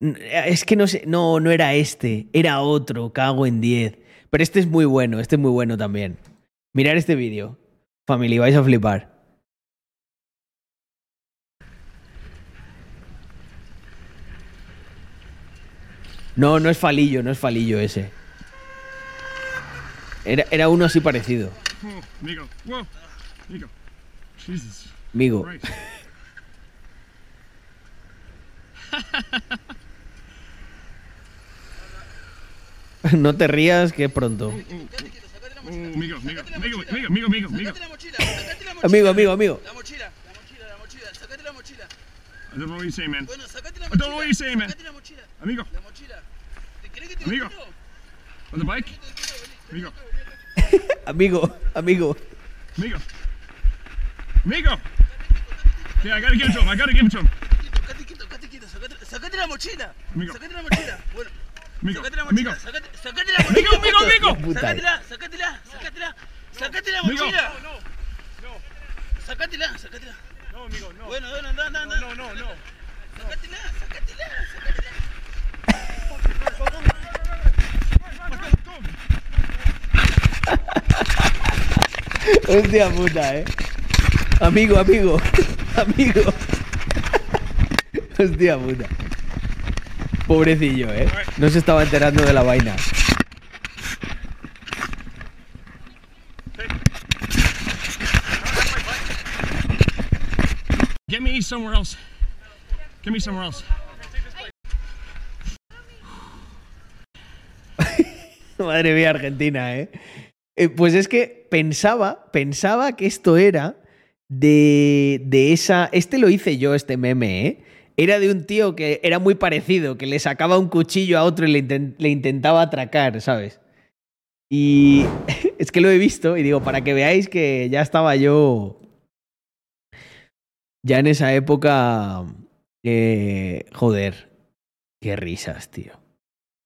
A: N- Es que no sé, no, no era este, era otro, cago en 10. Pero este es muy bueno, este es muy bueno también. Mirar este vídeo. Family, vais a flipar. No, no es falillo, no es falillo ese. Era, era uno así parecido.
E: Migo. Migo.
A: Amigo. No te rías, que pronto.
E: Migo, Migo, Migo, Migo, Migo, Migo, Migo.
F: Sacate la mochila, sacate la mochila.
A: Amigo, amigo, amigo.
F: La mochila, la mochila, la mochila, sacate la mochila.
E: I don't know what you're saying, man.
F: Bueno, sacate la
E: I
F: mochila.
E: don't know what you're saying, man.
F: Sacate la mochila,
E: Amigo,
F: la mochila. ¿Te querés que te
E: Amigo. on the bike. Migo,
A: Amigo, amigo.
E: Migo. Migo. Yeah, I gotta give it to him. I gotta give it to him.
F: Sacate, la mochila.
E: Amigo.
F: Sacate la mochila. Bueno, sacate la
E: amigo.
F: mochila, sacate, sacate la mochila.
E: Migo, Migo.
A: Puta.
F: Sacátela, sacátela, sacátela. Sacate la mochila. Sacátela, sacátela.
E: No, amigo, no.
F: Bueno, bueno, anda, anda, anda.
E: No, no, no.
F: Sacátela, sacátela, sacátela.
A: Hostia puta, eh. Amigo, amigo. Amigo. Hostia puta. Pobrecillo, eh. No se estaba enterando de la vaina.
E: Get me somewhere else. Get me somewhere else.
A: Madre mía, Argentina, ¿eh? Eh, Pues es que pensaba, pensaba que esto era de, de esa... Este lo hice yo, este meme, ¿eh? Era de un tío que era muy parecido, que le sacaba un cuchillo a otro y le, inten- le intentaba atracar, ¿sabes? Y es que lo he visto y digo, para que veáis que ya estaba yo... Ya en esa época... eh, joder, qué risas, tío.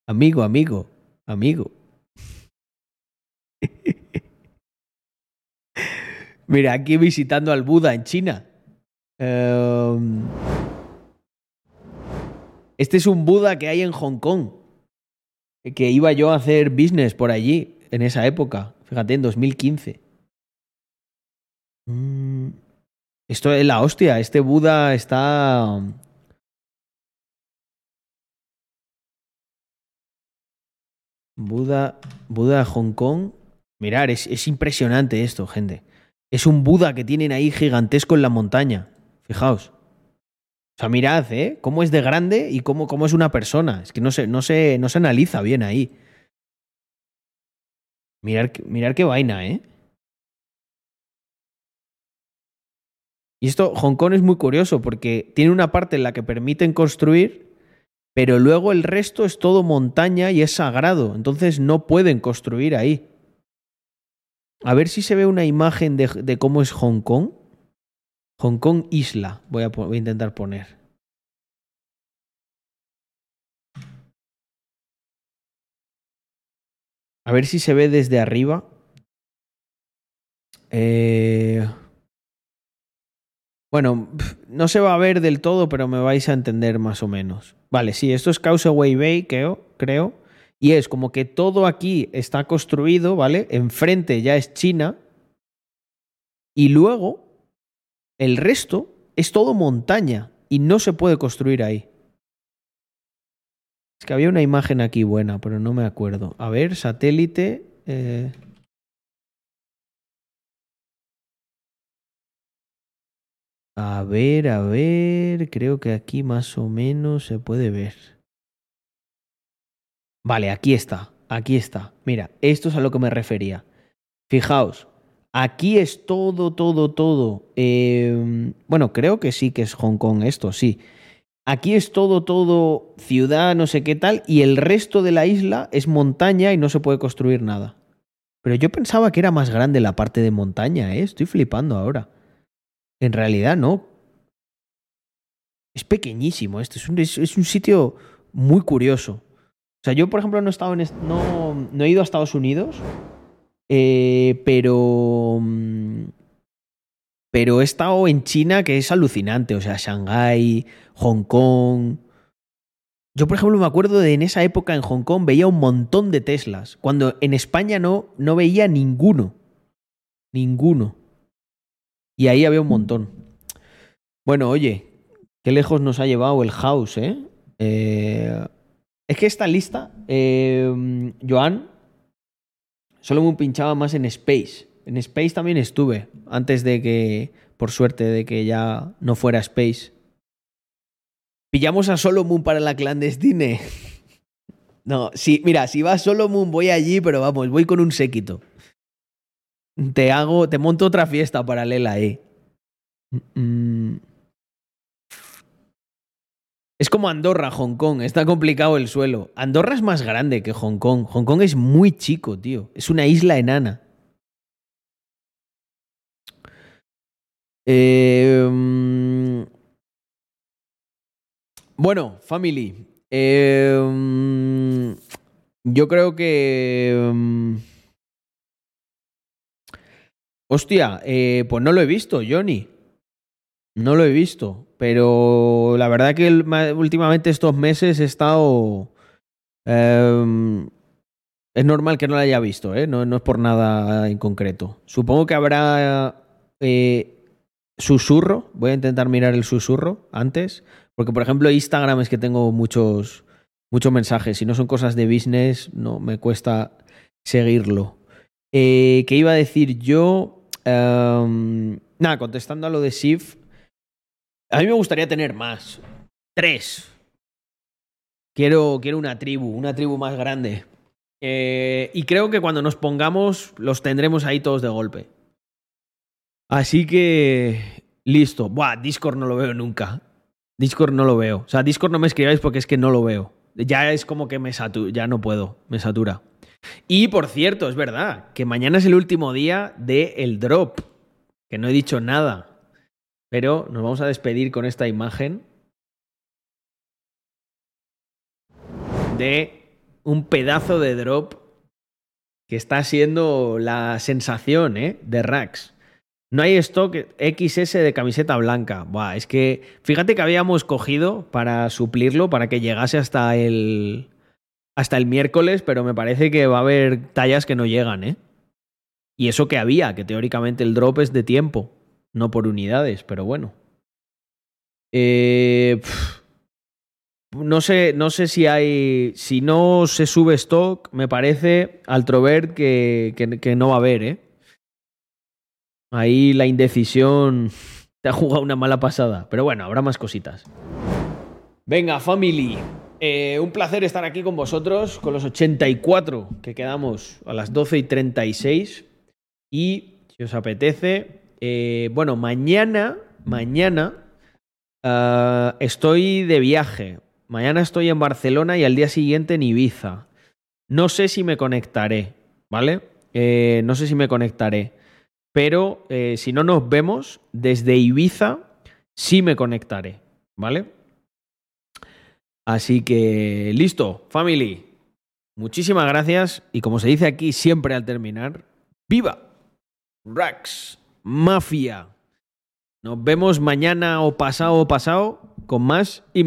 A: Amigo, amigo, amigo. Mira, aquí visitando al Buda en China. Em, este es un Buda que hay en Hong Kong. Que iba yo a hacer business por allí en esa época. Fíjate, en 2015. Mm, Esto es la hostia. Este Buda está. Buda, Buda Hong Kong. Mirar, es, es impresionante esto, gente. Es un Buda que tienen ahí gigantesco en la montaña. Fijaos. O sea, mirad, ¿eh? Cómo es de grande y cómo, cómo es una persona. Es que no se, no se, no se analiza bien ahí. Mirar, mirar qué vaina, ¿eh? Y esto, Hong Kong es muy curioso porque tiene una parte en la que permiten construir, pero luego el resto es todo montaña y es sagrado. Entonces no pueden construir ahí. A ver si se ve una imagen de, cómo es Hong Kong. Hong Kong isla, voy a, intentar poner. A ver si se ve desde arriba. Eh, Bueno, no se va a ver del todo, pero me vais a entender más o menos. Vale, sí, esto es Causeway Bay, creo, creo. Y es como que todo aquí está construido, ¿vale? Enfrente ya es China. Y luego el resto es todo montaña y no se puede construir ahí. Es que había una imagen aquí buena, pero no me acuerdo. A ver, satélite. eh, A ver, a ver. Creo que aquí más o menos se puede ver. Vale, aquí está. Aquí está. Mira, esto es a lo que me refería. Fijaos, aquí es todo, todo, todo. eh, bueno, creo que sí que es Hong Kong esto, sí. Aquí es todo, todo ciudad, no sé qué tal, y el resto de la isla es montaña y no se puede construir nada. Pero yo pensaba que era más grande la parte de montaña, ¿eh? Estoy flipando ahora. En realidad no. Es pequeñísimo esto, es un, es un sitio muy curioso. O sea, yo, por ejemplo, no he, estado no he ido a Estados Unidos, eh, pero... mm, Pero he estado en China, que es alucinante. O sea, Shanghái, Hong Kong. Yo, por ejemplo, me acuerdo de en esa época en Hong Kong veía un montón de Teslas, cuando en España no, no veía ninguno. Ninguno. Y ahí había un montón. Bueno, oye, qué lejos nos ha llevado el house, ¿eh? Eh, es que esta lista, eh, Joan, solo me pinchaba más en Space. En Space también estuve, antes de que, por suerte, de que ya no fuera Space. ¿Pillamos a Solomon para la clandestine? No, sí, mira, si va Solomon voy allí, pero vamos, voy con un séquito. Te hago, te monto otra fiesta paralela ahí. Mm. Es como Andorra, Hong Kong. Está complicado el suelo. Andorra es más grande que Hong Kong. Hong Kong es muy chico, tío. Es una isla enana. Mm, bueno, family. Mm, yo creo que... mm, Hostia, eh, pues no lo he visto, Johnny. No lo he visto. Pero la verdad que últimamente estos meses he estado... em, es normal que no lo haya visto, ¿eh? No, no es por nada en concreto. Supongo que habrá eh, susurro. Voy a intentar mirar el susurro antes. Porque, por ejemplo, Instagram es que tengo muchos, muchos mensajes. Si no son cosas de business, no me cuesta seguirlo. Eh, ¿Qué iba a decir yo? Em, nada, contestando a lo de Shift. A mí me gustaría tener más. Tres. Quiero, quiero una tribu, una tribu más grande. Eh, y creo que cuando nos pongamos, los tendremos ahí todos de golpe. Así que. Listo. Buah, Discord no lo veo nunca. Discord no lo veo. O sea, Discord no me escribáis porque es que no lo veo. Ya es como que me satura. Ya no puedo. Me satura. Y por cierto, es verdad que mañana es el último día del el drop. Que no he dicho nada. Pero nos vamos a despedir con esta imagen de un pedazo de drop que está siendo la sensación ¿eh? de Rax. No hay stock XS de camiseta blanca. Buah, es que fíjate que habíamos cogido para suplirlo, para que llegase hasta el, hasta el miércoles, pero me parece que va a haber tallas que no llegan, ¿eh? Y eso que había, que teóricamente el drop es de tiempo, no por unidades, pero bueno. Eh, no sé, no sé si hay. Si no se sube stock, me parece, Altrovert, que, que, que no va a haber, ¿eh? Ahí la indecisión te ha jugado una mala pasada. Pero bueno, habrá más cositas. Venga, family. Eh, un placer estar aquí con vosotros, con los 84 que quedamos a las 12 y 36. Y si os apetece, eh, bueno, mañana mañana ah, estoy de viaje. Mañana estoy en Barcelona y al día siguiente en Ibiza. No sé si me conectaré, ¿vale? Eh, no sé si me conectaré. Pero eh, si no nos vemos, desde Ibiza sí me conectaré, ¿vale? Así que listo, family. Muchísimas gracias y como se dice aquí siempre al terminar, ¡viva! Rax, Mafia. Nos vemos mañana o pasado o pasado con más y mejor.